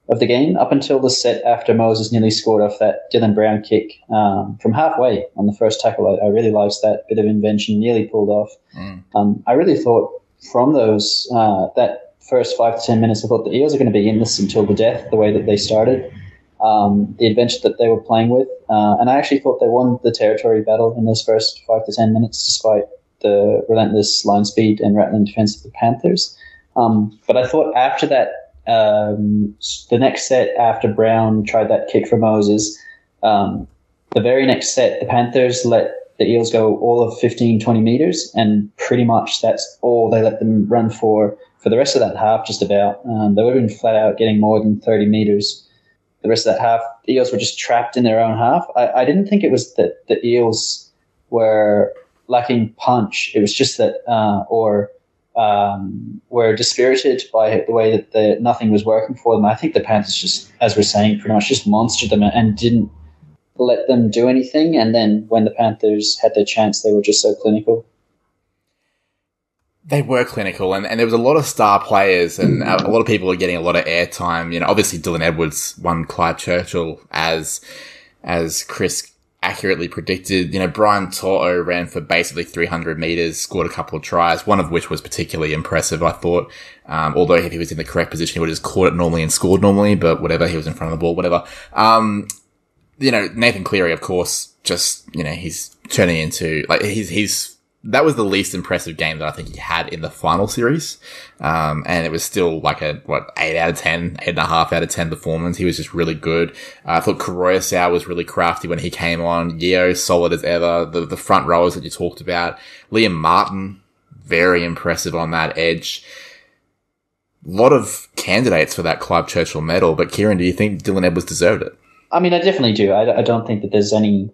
of the game up until the set after Moses nearly scored off that Dylan Brown kick um, from halfway on the first tackle. I, I, really liked that bit of invention, nearly pulled off. Mm. Um, I really thought from those uh, that first five to ten minutes, I thought the Eels are going to be in this until the death, the way that they started. Um, the adventure that they were playing with, uh, and I actually thought they won the territory battle in those first five to ten minutes, despite the relentless line speed and rattling defense of the Panthers. Um, but I thought after that um, the next set after Brown tried that kick for Moses, um, the very next set, the Panthers let the Eels go all of 15, 20 meters, and pretty much that's all they let them run for for the rest of that half, just about. Um, they would have been flat out getting more than 30 meters the rest of that half. The Eels were just trapped in their own half. I, I didn't think it was that the Eels were lacking punch. It was just that, uh, or um, were dispirited by the way that the, nothing was working for them. I think the Panthers just, as we're saying, pretty much just monstered them and didn't let them do anything. And then when the Panthers had their chance, they were just so clinical. They were clinical, and, and there was a lot of star players, and a lot of people were getting a lot of airtime. You know, obviously Dylan Edwards won Clive Churchill as as Chris accurately predicted. You know, Brian To'o ran for basically 300 meters, scored a couple of tries, one of which was particularly impressive, I thought. Um, although if he was in the correct position, he would have just caught it normally and scored normally, but whatever, he was in front of the ball, whatever. Um, you know, Nathan Cleary, of course, just, you know, he's turning into, like, he's, he's that was the least impressive game that I think he had in the final series. Um, and it was still like a, what, 8 out of 10, 8.5 out of 10 performance. He was just really good. Uh, I thought Koroisau was really crafty when he came on. Yeo, solid as ever. The, the front rowers that you talked about. Liam Martin, very impressive on that edge. A lot of candidates for that Clive Churchill medal, but Kieran, do you think Dylan Edwards deserved it? I mean, I definitely do. I, I don't think that there's any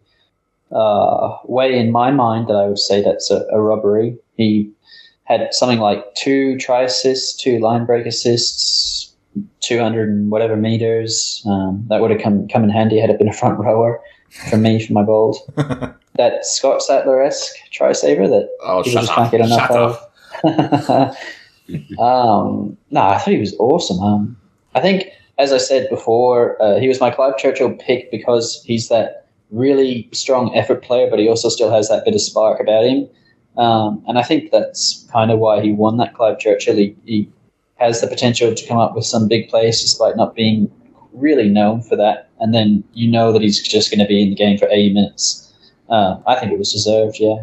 uh, way in my mind that I would say that's a, a, robbery. He had something like two try assists, two line break assists, 200 and whatever meters. Um, that would have come, come in handy had it been a front rower for me, for my bold. that Scott Sattler esque try saver that oh, people just can't get enough of. um, no, I thought he was awesome. Um, I think, as I said before, uh, he was my Clive Churchill pick because he's that really strong effort player, but he also still has that bit of spark about him. Um, and I think that's kind of why he won that Clive Churchill. He, he, has the potential to come up with some big plays despite not being really known for that. And then you know that he's just going to be in the game for 80 minutes. Uh, I think it was deserved, yeah.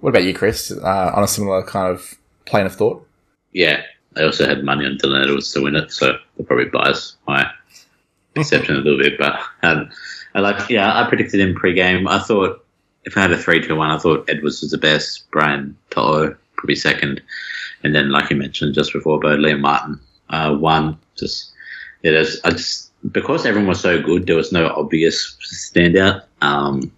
What about you, Chris? Uh, on a similar kind of plane of thought? Yeah, I also had money on Dylan Edwards to win it, so that probably buys my perception a little bit. But um, I like, yeah, I predicted him pre-game. I thought if I had a three to one, I thought Edwards was the best. Brian To'o probably second, and then like you mentioned just before, Bird Liam Martin uh, one. Just yeah, there's, I just because everyone was so good, there was no obvious standout. Um,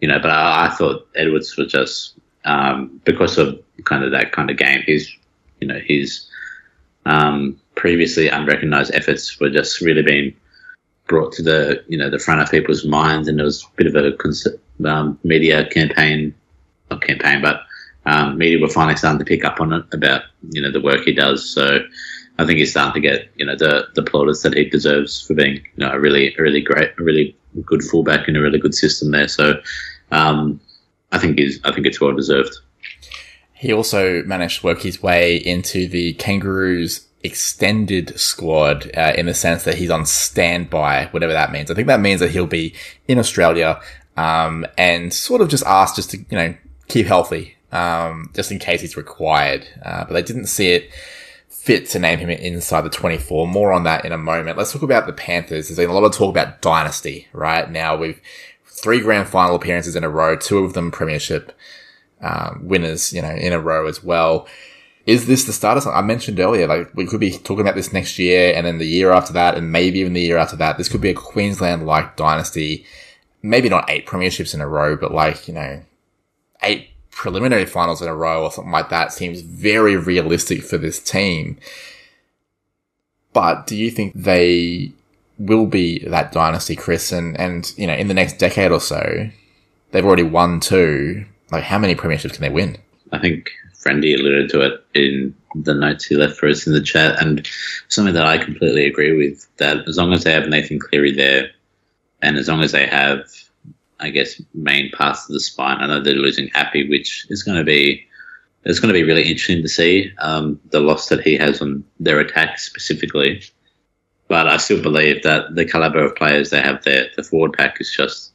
you know, but I, I thought Edwards was just um, because of kind of that kind of game. His, you know, his um, previously unrecognized efforts were just really being brought to the you know the front of people's minds, and there was a bit of a um, media campaign, not campaign, but um, media were finally starting to pick up on it about you know the work he does. So I think he's starting to get you know the the plaudits that he deserves for being you know a really a really great, a really good fullback in a really good system there. So um, I think he's I think it's well deserved. He also managed to work his way into the Kangaroos extended squad uh, in the sense that he's on standby, whatever that means. I think that means that he'll be in Australia um, and sort of just asked just to you know keep healthy, um, just in case he's required. Uh, but they didn't see it fit to name him inside the 24. More on that in a moment. Let's talk about the Panthers. There's been a lot of talk about dynasty right now. We've three grand final appearances in a row, two of them premiership um, winners, you know, in a row as well. Is this the start of something? I mentioned earlier, like we could be talking about this next year and then the year after that and maybe even the year after that. This could be a Queensland like dynasty. Maybe not eight premierships in a row, but like, you know, eight preliminary finals in a row or something like that seems very realistic for this team. But do you think they will be that dynasty, Chris? And, and, you know, in the next decade or so, they've already won two. Like, how many premierships can they win? I think Friendy alluded to it in the notes he left for us in the chat, and something that I completely agree with. That as long as they have Nathan Cleary there, and as long as they have, I guess, main parts of the spine, I know they're losing Happy, which is going to be it's going to be really interesting to see um, the loss that he has on their attack specifically. But I still believe that the caliber of players they have there, the forward pack is just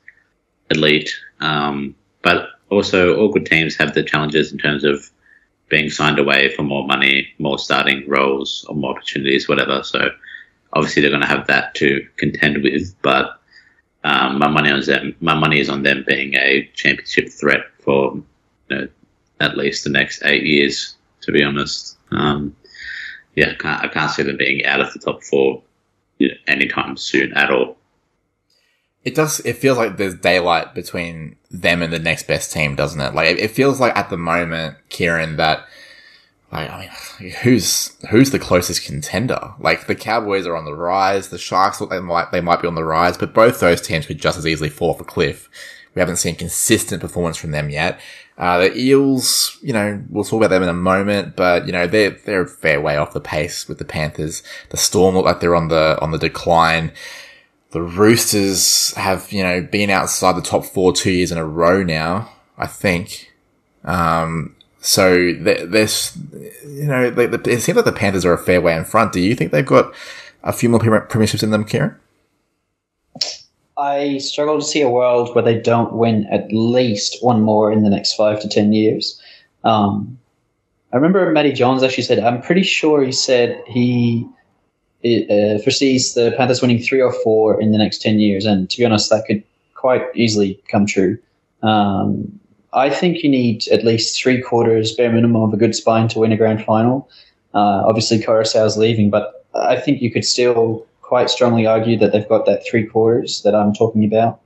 elite. Um, but also, all good teams have the challenges in terms of being signed away for more money, more starting roles, or more opportunities, whatever. So obviously, they're going to have that to contend with. But um, my money on them, my money is on them being a championship threat for you know, at least the next eight years. To be honest, um, yeah, I can't, I can't see them being out of the top four you know, anytime soon at all. It does. It feels like there's daylight between them and the next best team, doesn't it? Like it, feels like at the moment, Kieran, that like I mean, who's who's the closest contender? Like the Cowboys are on the rise. The Sharks look they might they might be on the rise, but both those teams could just as easily fall off a cliff. We haven't seen consistent performance from them yet. Uh, the Eels, you know, we'll talk about them in a moment, but you know they're they're a fair way off the pace with the Panthers. The Storm look like they're on the on the decline. The Roosters have, you know, been outside the top four two years in a row now, I think. Um, so there's, you know, they, they, it seems like the Panthers are a fair way in front. Do you think they've got a few more premierships in them, Kieran? I struggle to see a world where they don't win at least one more in the next five to ten years. Um, I remember Matty Johns actually said, I'm pretty sure he said he it, uh, foresees the Panthers winning three or four in the next 10 years. And to be honest, that could quite easily come true. Um, I think you need at least three quarters, bare minimum, of a good spine to win a grand final. Uh, obviously, is leaving, but I think you could still quite strongly argue that they've got that three quarters that I'm talking about.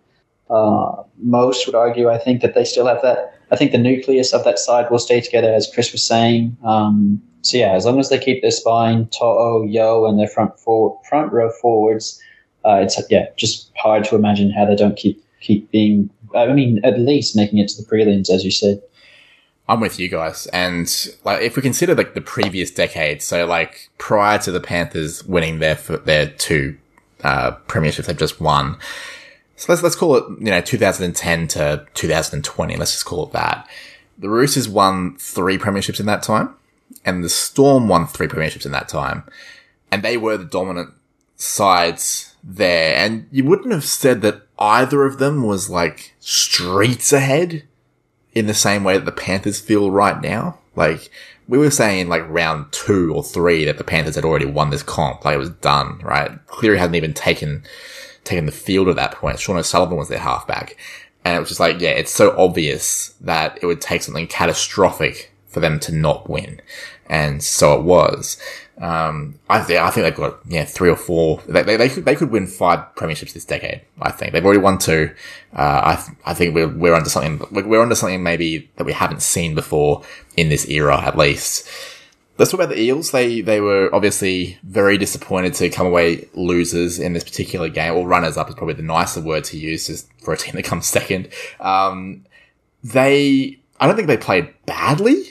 Uh, most would argue, I think, that they still have that. I think the nucleus of that side will stay together, as Chris was saying. Um, so yeah, as long as they keep their spine, To'o, Yeo, and their front front row forwards, uh, it's yeah, just hard to imagine how they don't keep keep being. I mean, at least making it to the prelims, as you said. I'm with you guys, and like if we consider like the previous decade, so like prior to the Panthers winning their their two uh, premierships they've just won. So let's let's call it you know 2010 to 2020. Let's just call it that. The Roosters won three premierships in that time and the Storm won three premierships in that time, and they were the dominant sides there. And you wouldn't have said that either of them was like streets ahead in the same way that the Panthers feel right now. Like we were saying like round two or three that the Panthers had already won this comp, like it was done, right? Cleary hadn't even taken taken the field at that point. Sean O'Sullivan was their halfback. And it was just like, yeah, it's so obvious that it would take something catastrophic for them to not win. And so it was. Um, I think I think they've got yeah three or four. They, they, they could they could win five premierships this decade. I think they've already won two. Uh, I th- I think we're we're onto something. We're onto something maybe that we haven't seen before in this era at least. Let's talk about the Eels. They they were obviously very disappointed to come away losers in this particular game, or runners up is probably the nicer word to use just for a team that comes second. Um, they I don't think they played badly.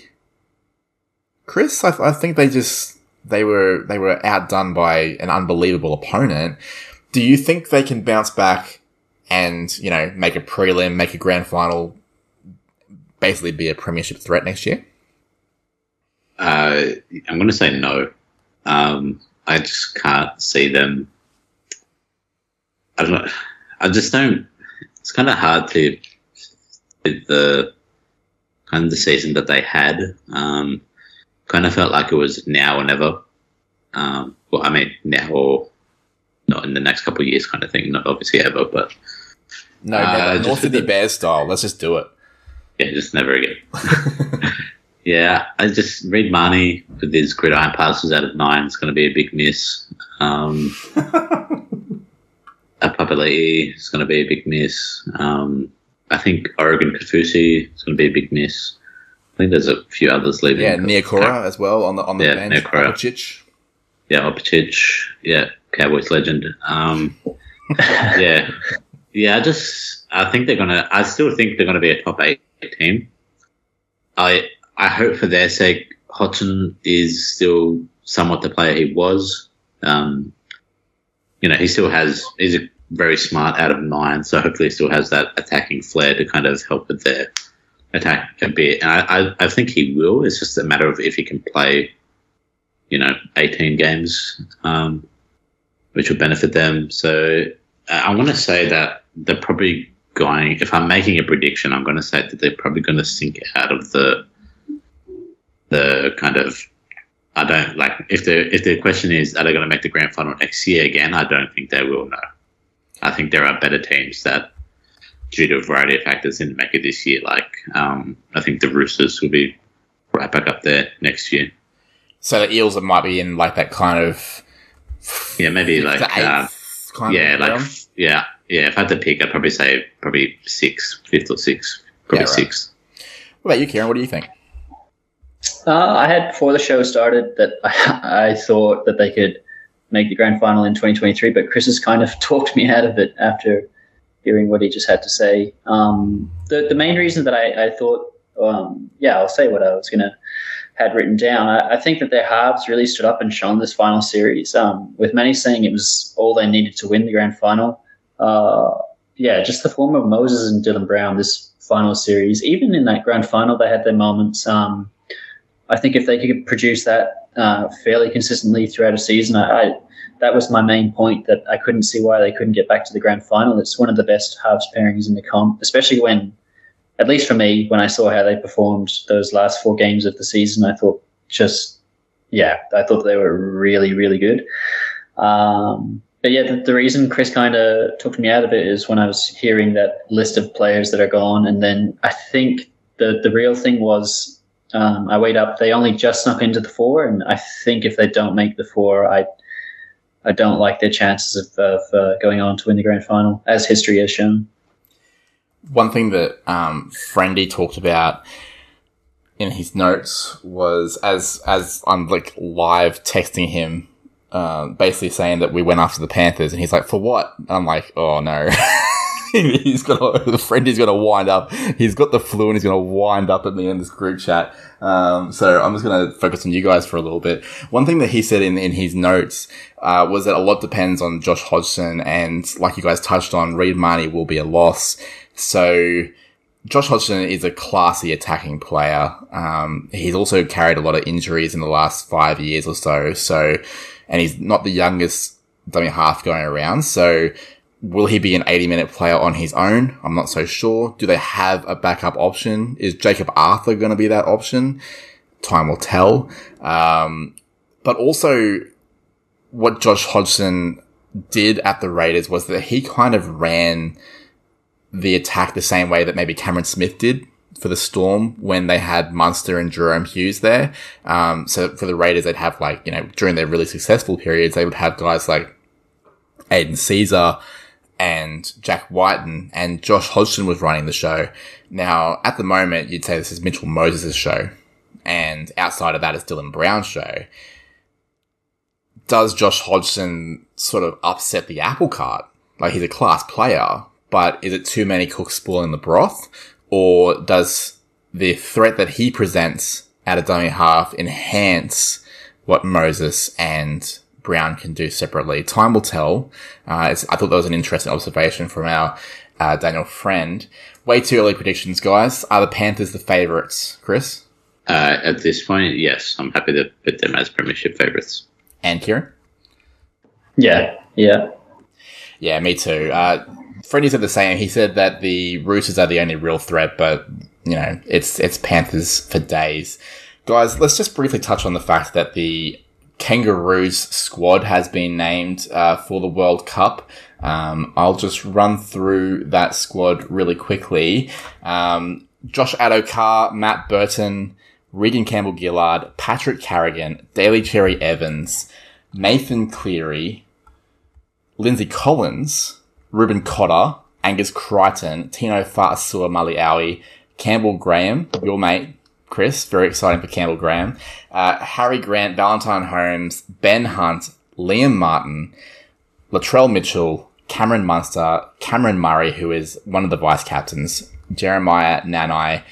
Chris, I, I think they just they were they were outdone by an unbelievable opponent. Do you think they can bounce back and you know make a prelim, make a grand final, basically be a premiership threat next year? Uh, I'm going to say no. Um, I just can't see them. I don't know. I just don't. It's kind of hard to with the kind of the season that they had. Um, kind of felt like it was now or never. Um, well, I mean now or not in the next couple of years, kind of thing. Not obviously ever, but No, Uh, never. North for the- Bears style. Let's just do it. yeah, just never again. Yeah, I just Reed Mahoney with his gridiron passes out of nine. It's going to be a big miss. Um, a Papali'i is going to be a big miss. Um, I think Oregon Kaufusi is going to be a big miss. Think there's a few others leaving. Yeah, Niukore as well on the on the Yeah, bench. Niukore. Kovacic. Yeah, Opachich. Yeah, Cowboys legend. Um, yeah, yeah. I just I think they're gonna. I still think they're gonna be a top eight team. I I hope for their sake, Hodgson is still somewhat the player he was. Um, you know, he still has. He's a very smart out of nine, so hopefully he still has that attacking flair to kind of help with their attack a bit. And I, I, I think he will. It's just a matter of if he can play you know, 18 games, um, which will benefit them. So uh, I want to say that they're probably going, if I'm making a prediction, I'm going to say that they're probably going to sink out of the, the kind of, I don't like, if the, if the question is, are they going to make the grand final next year again? I don't think they will, no. I think there are better teams that, due to a variety of factors, didn't make it this year. Like, um, I think the Roosters will be right back up there next year. So the Eels might be in like that kind of Yeah, maybe like the uh, kind yeah, of like realm. yeah, yeah. If I had to pick, I'd probably say probably six, fifth or sixth, probably Yeah, right. six. What about you, Kieran? What do you think? Uh, I had before the show started that I, I thought that they could make the grand final in 2023, but Chris has kind of talked me out of it after hearing what he just had to say. Um, the the main reason that I, I thought, um, yeah, I'll say what I was gonna had written down. I, I think that their halves really stood up and shone this final series. Um, with many saying it was all they needed to win the grand final. Uh, yeah, just the form of Moses and Dylan Brown this final series. Even in that grand final, they had their moments. Um, I think if they could produce that uh, fairly consistently throughout a season, I, I that was my main point. That I couldn't see why they couldn't get back to the grand final. It's one of the best halves pairings in the comp, especially when, at least for me, when I saw how they performed those last four games of the season, I thought just yeah, I thought they were really really good. Um, but yeah, the, the reason Chris kind of took me out of it is when I was hearing that list of players that are gone, and then I think the the real thing was um, I weighed up. They only just snuck into the four, and I think if they don't make the four, I I don't like their chances of, of uh, going on to win the grand final, as history has shown. One thing that um, Friendy talked about in his notes was as as I'm like live texting him, uh, basically saying that we went after the Panthers, and he's like, "For what?" I'm like, "Oh no." he's gonna the friend he's gonna wind up. He's got the flu and he's gonna wind up at me in this group chat. Um, so I'm just gonna focus on you guys for a little bit. One thing that he said in in his notes uh, was that a lot depends on Josh Hodgson, and like you guys touched on, Reed Mahoney will be a loss. So Josh Hodgson is a classy attacking player. Um, he's also carried a lot of injuries in the last five years or so. So, and he's not the youngest dummy half going around. So, will he be an 80 minute player on his own? I'm not so sure. Do they have a backup option? Is Jacob Arthur going to be that option? Time will tell. Um, but also what Josh Hodgson did at the Raiders was that he kind of ran the attack the same way that maybe Cameron Smith did for the Storm when they had Munster and Jahrome Hughes there. Um, so for the Raiders, they'd have like, you know, during their really successful periods, they would have guys like Aidan Sezer and Jack Wighton and Josh Hodgson was running the show. Now, at the moment, you'd say this is Mitchell Moses' show. And outside of that is Dylan Brown's show. Does Josh Hodgson sort of upset the apple cart? Like he's a class player, but is it too many cooks spoiling the broth? Or does the threat that he presents at a dummy half enhance what Moses and Brown can do separately? Time will tell. Uh, I thought that was an interesting observation from our uh, Daniel Friend. Way too early predictions, guys. Are the Panthers the favourites, Chris? Uh, at this point, yes, I'm happy to put them as premiership favourites. And Kieran? Yeah, yeah. Yeah, me too. Uh, Freddie said the same. He said that the Roosters are the only real threat, but you know, it's it's Panthers for days. Guys, let's just briefly touch on the fact that the Kangaroos squad has been named uh, for the World Cup. Um, I'll just run through that squad really quickly. Um, Josh Addo-Carr, Matt Burton, Reagan Campbell Gillard, Patrick Carrigan, Daly Cherry Evans, Nathan Cleary, Lindsay Collins, Reuben Cotter, Angus Crichton, Tino Fa'asuamaleaui, Campbell Graham, your mate, Chris, very exciting for Campbell Graham, uh, Harry Grant, Valentine Holmes, Ben Hunt, Liam Martin, Latrell Mitchell, Cameron Munster, Cameron Murray, who is one of the vice captains, Jeremiah Nanai,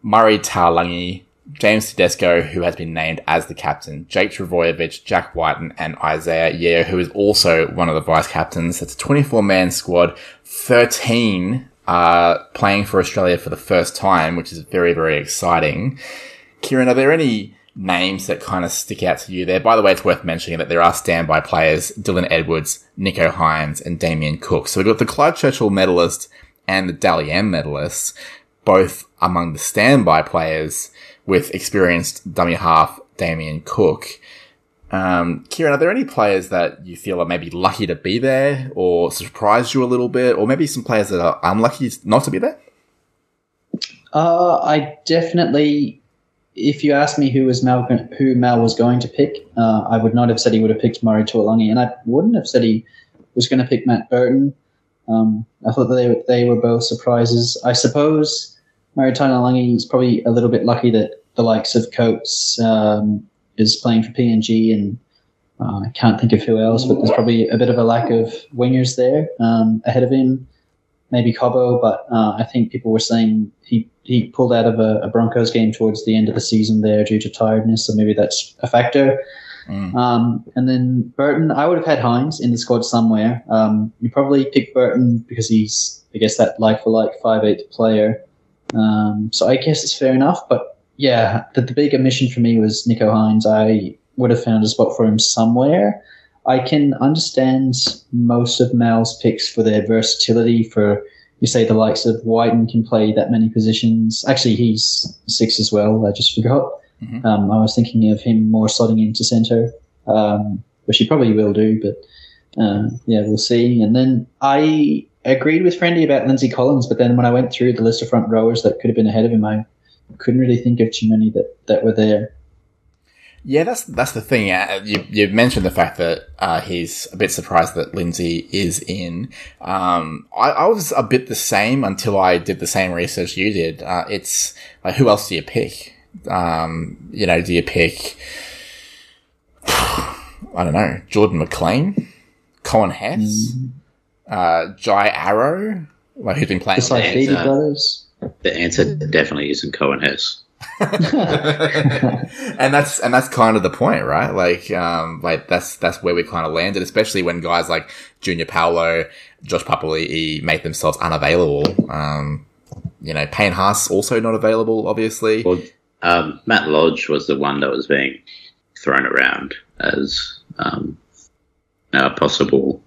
Murray Taulagi, James Tedesco, who has been named as the captain, Jake Trbojevic, Jack Wighton, and Isaiah Yeo, who is also one of the vice captains. That's a 24 man squad, 13 uh, playing for Australia for the first time, which is very, very exciting. Kieran, are there any names that kind of stick out to you there? By the way, it's worth mentioning that there are standby players, Dylan Edwards, Nicho Hynes, and Damien Cook. So we've got the Clive Churchill medalist and the Dally M medalist, both among the standby players with experienced dummy half Damien Cook. Um, Kieran, are there any players that you feel are maybe lucky to be there or surprised you a little bit, or maybe some players that are unlucky not to be there? Uh, I definitely, if you asked me who was Mal, who Mal was going to pick, uh, I would not have said he would have picked Murray Taulagi, and I wouldn't have said he was going to pick Matt Burton. Um, I thought that they, they were both surprises. I suppose Murray Taulagi is probably a little bit lucky that the likes of Coates um, is playing for PNG, and uh, I can't think of who else, but there's probably a bit of a lack of wingers there um, ahead of him. Maybe Cobbo, but uh, I think people were saying he, he pulled out of a, a, Broncos game towards the end of the season there due to tiredness, so maybe that's a factor. Mm. Um, and then Burton, I would have had Hynes in the squad somewhere. Um, you probably pick Burton because he's, I guess, that like for like five eight player. Um, so I guess it's fair enough. But yeah, the, the big omission for me was Nicho Hynes. I would have found a spot for him somewhere. I can understand most of Mal's picks for their versatility. For you say the likes of Wighton can play that many positions. Actually, he's six as well. I just forgot. Mm-hmm. Um, I was thinking of him more slotting into centre, um, which he probably will do. But uh, yeah, we'll see. And then I agreed with Friendy about Lindsay Collins, but then when I went through the list of front rowers that could have been ahead of him, I couldn't really think of too many that, that were there. Yeah, that's that's the thing. Uh, you you mentioned the fact that uh, he's a bit surprised that Lindsay is in. Um, I, I, was a bit the same until I did the same research you did. Uh, it's like who else do you pick? Um, you know, do you pick? I don't know, Jordan McLean, Coen Hess, mm. uh, Jai Arrow, like who's been playing. The Saifiti uh, brothers. The answer definitely isn't Coen Hess. and that's and that's kind of the point, right? Like, um, like that's that's where we kind of landed, especially when guys like Junior Paulo, Josh Papali'i make themselves unavailable. Um, you know, Payne Haas also not available, obviously. Well, um, Matt Lodge was the one that was being thrown around as um, a possible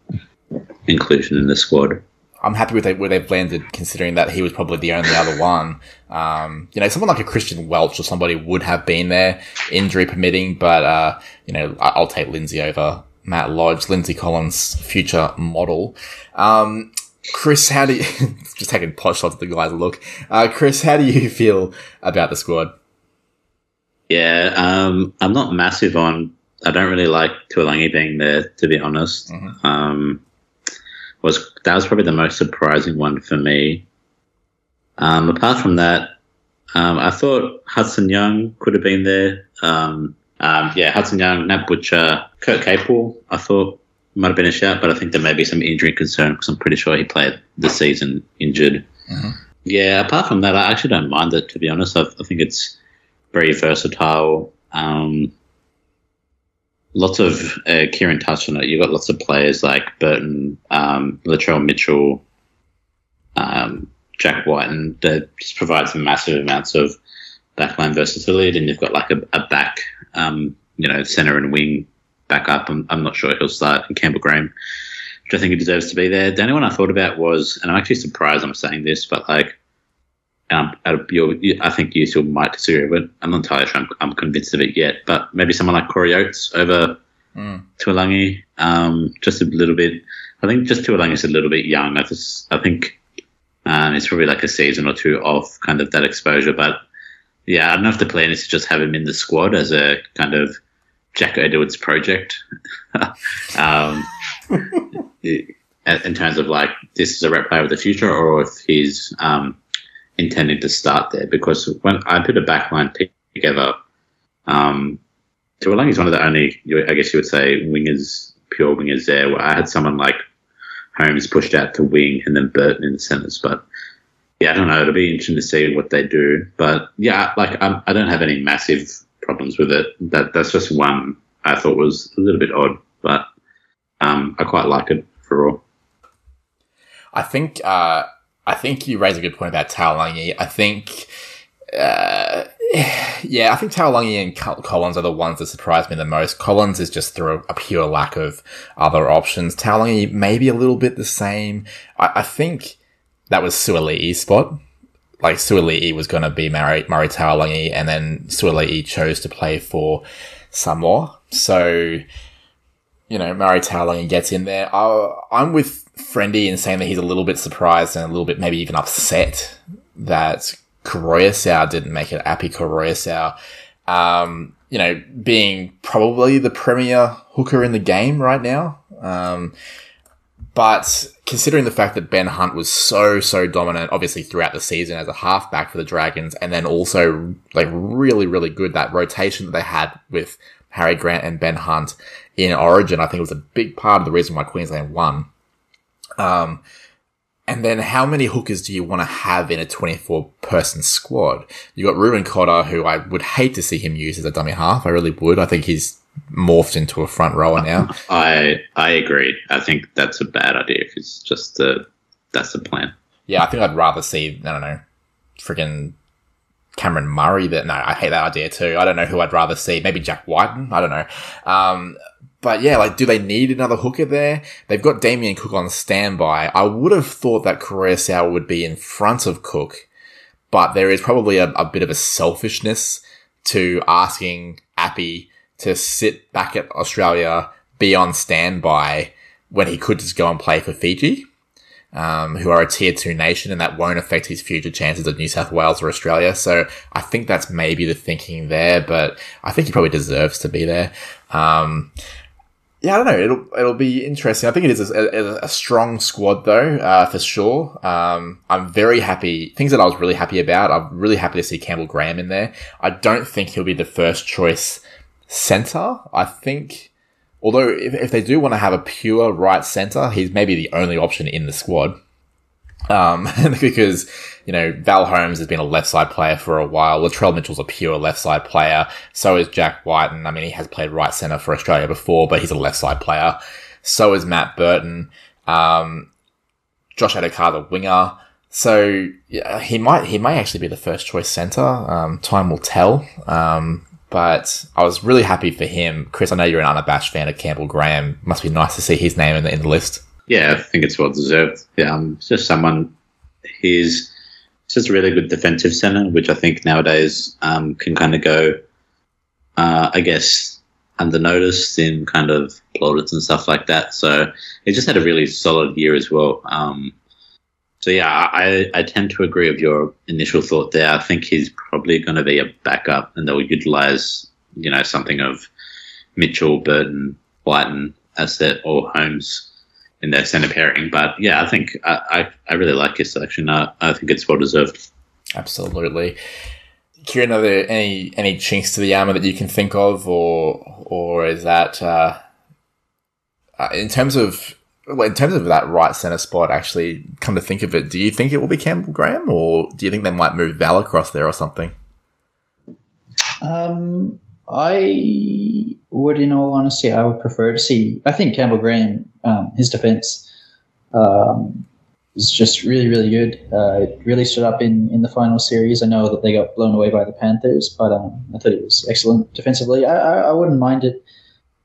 inclusion in the squad. I'm happy with where they've landed, considering that he was probably the only other one. Um, you know, someone like a Christian Welch or somebody would have been there, injury permitting, but, uh, you know, I- will take Lindsay over Matt Lodge, Lindsay Collins, future model. Um, Chris, how do you just taking pot shots at the guys? Look, uh, Chris, how do you feel about the squad? Yeah, um, I'm not massive on. I don't really like Taulagi being there, to be honest. Mhm. Um, was that was probably the most surprising one for me. Um, apart from that, um, I thought Hudson Young could have been there. Um, um, yeah, Hudson Young, Nat Butcher, Kurt Capewell. I thought might have been a shout, but I think there may be some injury concern because I'm pretty sure he played the season injured. Mhm. Yeah, apart from that, I actually don't mind it. To be honest, I, I think it's very versatile. Um, lots of uh, Kieran touched on it. You've got lots of players like Burton, um, Latrell Mitchell, um, Jack Wighton, and that just provides massive amounts of backline versatility. And you've got like a, a back, um, you know, center and wing back up. I'm, I'm not sure he'll start in Campbell Graham, which I think he deserves to be there. The only one I thought about was, and I'm actually surprised I'm saying this, but like, um, out of your, you- I think you still might disagree with it. I'm not entirely sure I'm, I'm convinced of it yet, but maybe someone like Corey Oates over Mm. Taulagi, um, just a little bit. I think just Taulagi is a little bit young. I just, I think um, it's probably like a season or two off kind of that exposure. But yeah, I don't know if the plan is to just have him in the squad as a kind of Jack Edwards project. um, in in terms of like this is a rep player of the future, or if he's um, intending to start there. Because when I put a backline together, um, Taulagi is one of the only, I guess you would say, wingers, pure wingers there. Where I had someone like Holmes pushed out to wing and then Burton in the centres. But yeah, I don't know. It'll be interesting to see what they do. But yeah, like I'm, I don't have any massive problems with it. That that's just one I thought was a little bit odd, but um, I quite like it for all. I think uh, I think you raise a good point about Taulagi. I think, uh, yeah, I think Taulagi and Collins are the ones that surprise me the most. Collins is just through a pure lack of other options. Taulagi maybe a little bit the same. I, I think that was Suali'i's spot. Like Suali'i was going to be Murray, Murray Taulagi, and then Suali'i chose to play for Samoa. So you know, Murray Taulagi gets in there. I, I'm with Friendy in saying that he's a little bit surprised and a little bit maybe even upset that Koroisau didn't make it. Appy Koroisau, um, you know, being probably the premier hooker in the game right now. Um, but considering the fact that Ben Hunt was so, so dominant, obviously throughout the season as a halfback for the Dragons, and then also like really, really good, that rotation that they had with Harry Grant and Ben Hunt in Origin, I think it was a big part of the reason why Queensland won. Um, and then how many hookers do you want to have in a 24 person squad? You got Reuben Cotter, who I would hate to see him use as a dummy half. I really would. I think he's morphed into a front rower now. I I agree. I think that's a bad idea if it's just the that's the plan. Yeah, I think I'd rather see, I don't know, freaking Cameron Murray that, no, I hate that idea too. I don't know who I'd rather see. Maybe Jack Wighton. I don't know. Um, but yeah, like, do they need another hooker there? They've got Damien Cook on standby. I would have thought that Sour would be in front of Cook, but there is probably a, a bit of a selfishness to asking Appy to sit back at Australia, be on standby when he could just go and play for Fiji um, who are a tier two nation, and that won't affect his future chances of New South Wales or Australia. So I think that's maybe the thinking there, but I think he probably deserves to be there. Um, yeah, I don't know. It'll it'll be interesting. I think it is a, a, a strong squad though, uh, for sure. Um, I'm very happy. Things that I was really happy about. I'm really happy to see Campbell Graham in there. I don't think he'll be the first choice center. I think although if, if they do want to have a pure right center, he's maybe the only option in the squad. Um, because, you know, Val Holmes has been a left side player for a while. Latrell Mitchell's a pure left side player. So is Jack Wighton. I mean, he has played right center for Australia before, but he's a left side player. So is Matt Burton. Um, Josh Addo-Carr, the winger. So yeah, he might, he may actually be the first choice center. Um, time will tell. Um, but I was really happy for him. Chris, I know you're an unabashed fan of Campbell Graham. Must be nice to see his name in the, in the list. Yeah, I think it's well deserved. Yeah, um, just someone. He's just a really good defensive center, which I think nowadays um, can kind of go, uh, I guess, undernoticed in kind of plaudits and stuff like that. So he just had a really solid year as well. Um, So yeah, I, I tend to agree with your initial thought there. I think he's probably going to be a backup, and they'll utilize you know something of Mitchell, Burton, Wighton, Asset, or Holmes in their centre pairing. But yeah, I think I, I, I really like his selection. I, I think it's well deserved. Absolutely. Kieran, are there any any chinks to the armor that you can think of, or or is that uh, uh, in terms of well, in terms of that right center spot? Actually, come to think of it, do you think it will be Campbell Graham, or do you think they might move Val across there or something? Um, I would, in all honesty, I would prefer to see. I think Campbell Graham, um, his defense, um, is just really, really good. Uh, it really stood up in, in the final series. I know that they got blown away by the Panthers, but um, I thought it was excellent defensively. I, I, I wouldn't mind it,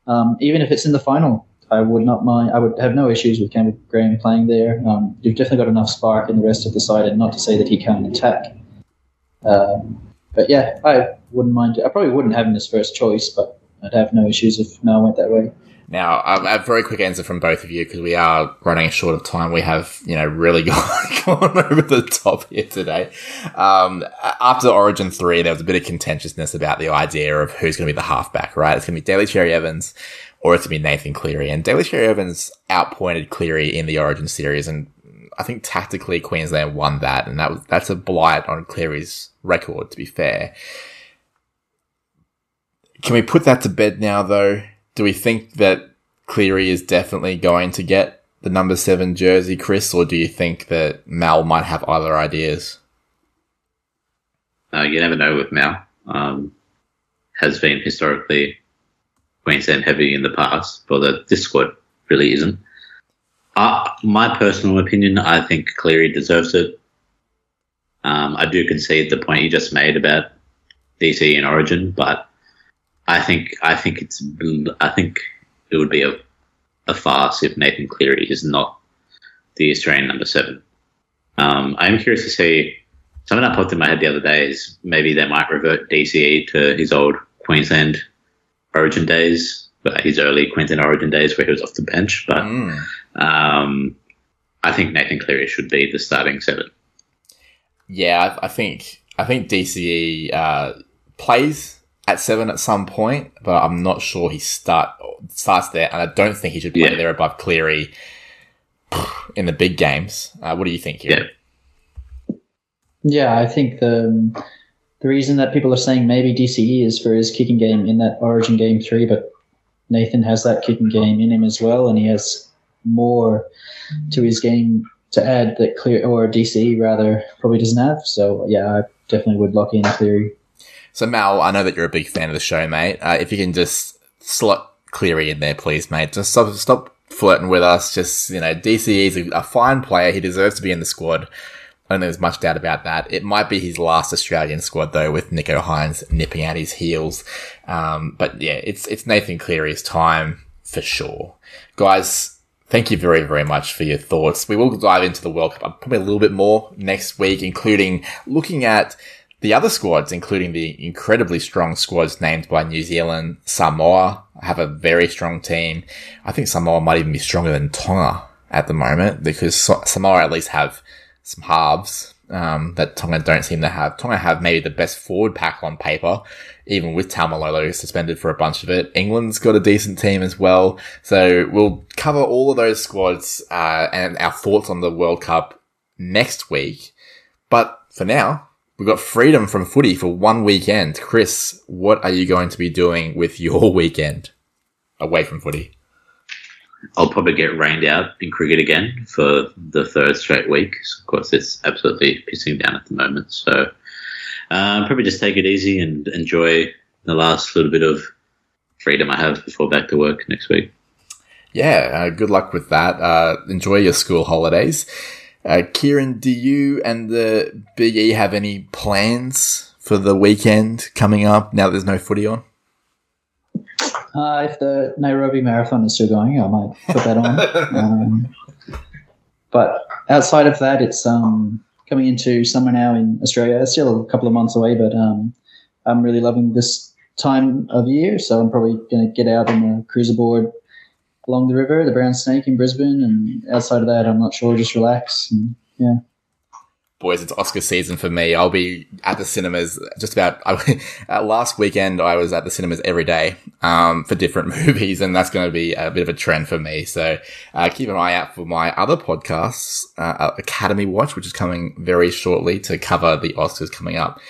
um, even if it's in the final. I would not mind. I would have no issues with Campbell Graham playing there. Um, you've definitely got enough spark in the rest of the side, and not to say that he can't attack. Um, but yeah, I wouldn't mind. It. I probably wouldn't have him as first choice, but I'd have no issues if Mal went that way. Now, a very quick answer from both of you because we are running short of time. We have, you know, really gone, gone over the top here today. Um, after Origin 3, there was a bit of contentiousness about the idea of who's going to be the halfback, right? It's going to be Daly Cherry Evans or it's going to be Nathan Cleary. And Daly Cherry Evans outpointed Cleary in the Origin series. And I think tactically Queensland won that. And that was, that's a blight on Cleary's record, to be fair. Can we put that to bed now, though? Do we think that Cleary is definitely going to get the number seven jersey, Chris, or do you think that Mal might have other ideas? Uh, you never know with Mal. Um, has been historically Queensland heavy in the past, but this squad really isn't. Uh, my personal opinion, I think Cleary deserves it. Um, I do concede the point you just made about DC and Origin, but I think I think it's I think it would be a, a farce if Nathan Cleary is not the Australian number seven. Um, I'm curious to see something that popped in my head the other day is maybe they might revert DCE to his old Queensland Origin days, his early Queensland Origin days where he was off the bench. But mm. um, I think Nathan Cleary should be the starting seven. Yeah, I, I think I think DCE uh, plays at seven at some point, but I'm not sure he start starts there, and I don't think he should play yeah. there above Cleary in the big games. Uh, what do you think here? Yeah, yeah I think the the reason that people are saying maybe DCE is for his kicking game in that Origin game three, but Nathan has that kicking game in him as well, and he has more to his game to add that Clear or DCE rather probably doesn't have. So yeah, I definitely would lock in Cleary. So Mal, I know that you're a big fan of the show, mate. Uh, if you can just slot Cleary in there, please, mate. Just stop, stop flirting with us. Just you know, DCE is a, a fine player. He deserves to be in the squad. I don't think there's much doubt about that. It might be his last Australian squad though, with Nicho Hynes nipping at his heels. Um, but yeah, it's it's Nathan Cleary's time for sure, guys. Thank you very, very much for your thoughts. We will dive into the World Cup probably a little bit more next week, including looking at the other squads, including the incredibly strong squads named by New Zealand, Samoa have a very strong team. I think Samoa might even be stronger than Tonga at the moment because Samoa at least have some halves um, that Tonga don't seem to have. Tonga have maybe the best forward pack on paper, even with Taumalolo suspended for a bunch of it. England's got a decent team as well. So we'll cover all of those squads uh, and our thoughts on the World Cup next week. But for now, We've got freedom from footy for one weekend. Chris, what are you going to be doing with your weekend away from footy? I'll probably get rained out in cricket again for the third straight week. Of course, it's absolutely pissing down at the moment. So uh, probably just take it easy and enjoy the last little bit of freedom I have before back to work next week. Yeah, uh, good luck with that. Uh, enjoy your school holidays. Uh, Kieran, do you and the Big E have any plans for the weekend coming up now there's no footy on? Uh, if the Nairobi Marathon is still going, I might put that on. um, but outside of that, it's um, coming into summer now in Australia. It's still a couple of months away, but um, I'm really loving this time of year. So I'm probably going to get out on a cruiser board along the river, the Brown Snake in Brisbane, and outside of that, I'm not sure. Just relax and yeah, boys, it's Oscar season for me. I'll be at the cinemas just about. I, uh, last weekend, I was at the cinemas every day um, for different movies, and that's going to be a bit of a trend for me. So uh, keep an eye out for my other podcasts, uh, Academy Watch, which is coming very shortly to cover the Oscars coming up.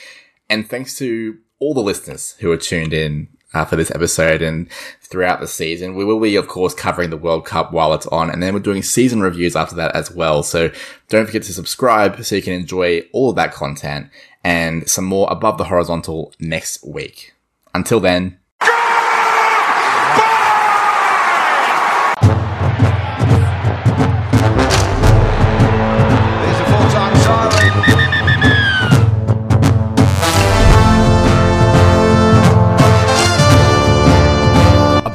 And thanks to all the listeners who are tuned in uh, for this episode and throughout the season. We will be, of course, covering the World Cup while it's on, and then we're doing season reviews after that as well. So don't forget to subscribe so you can enjoy all of that content and some more above the horizontal next week. Until then,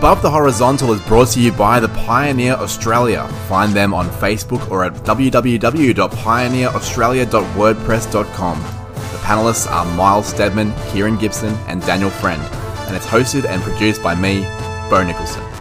Above the Horizontal is brought to you by the Pioneer Australia. Find them on Facebook or at www.pioneeraustralia.wordpress.com. The panelists are Miles Stedman, Kieran Gibson, and Daniel Friend, and it's hosted and produced by me, Bo Nicholson.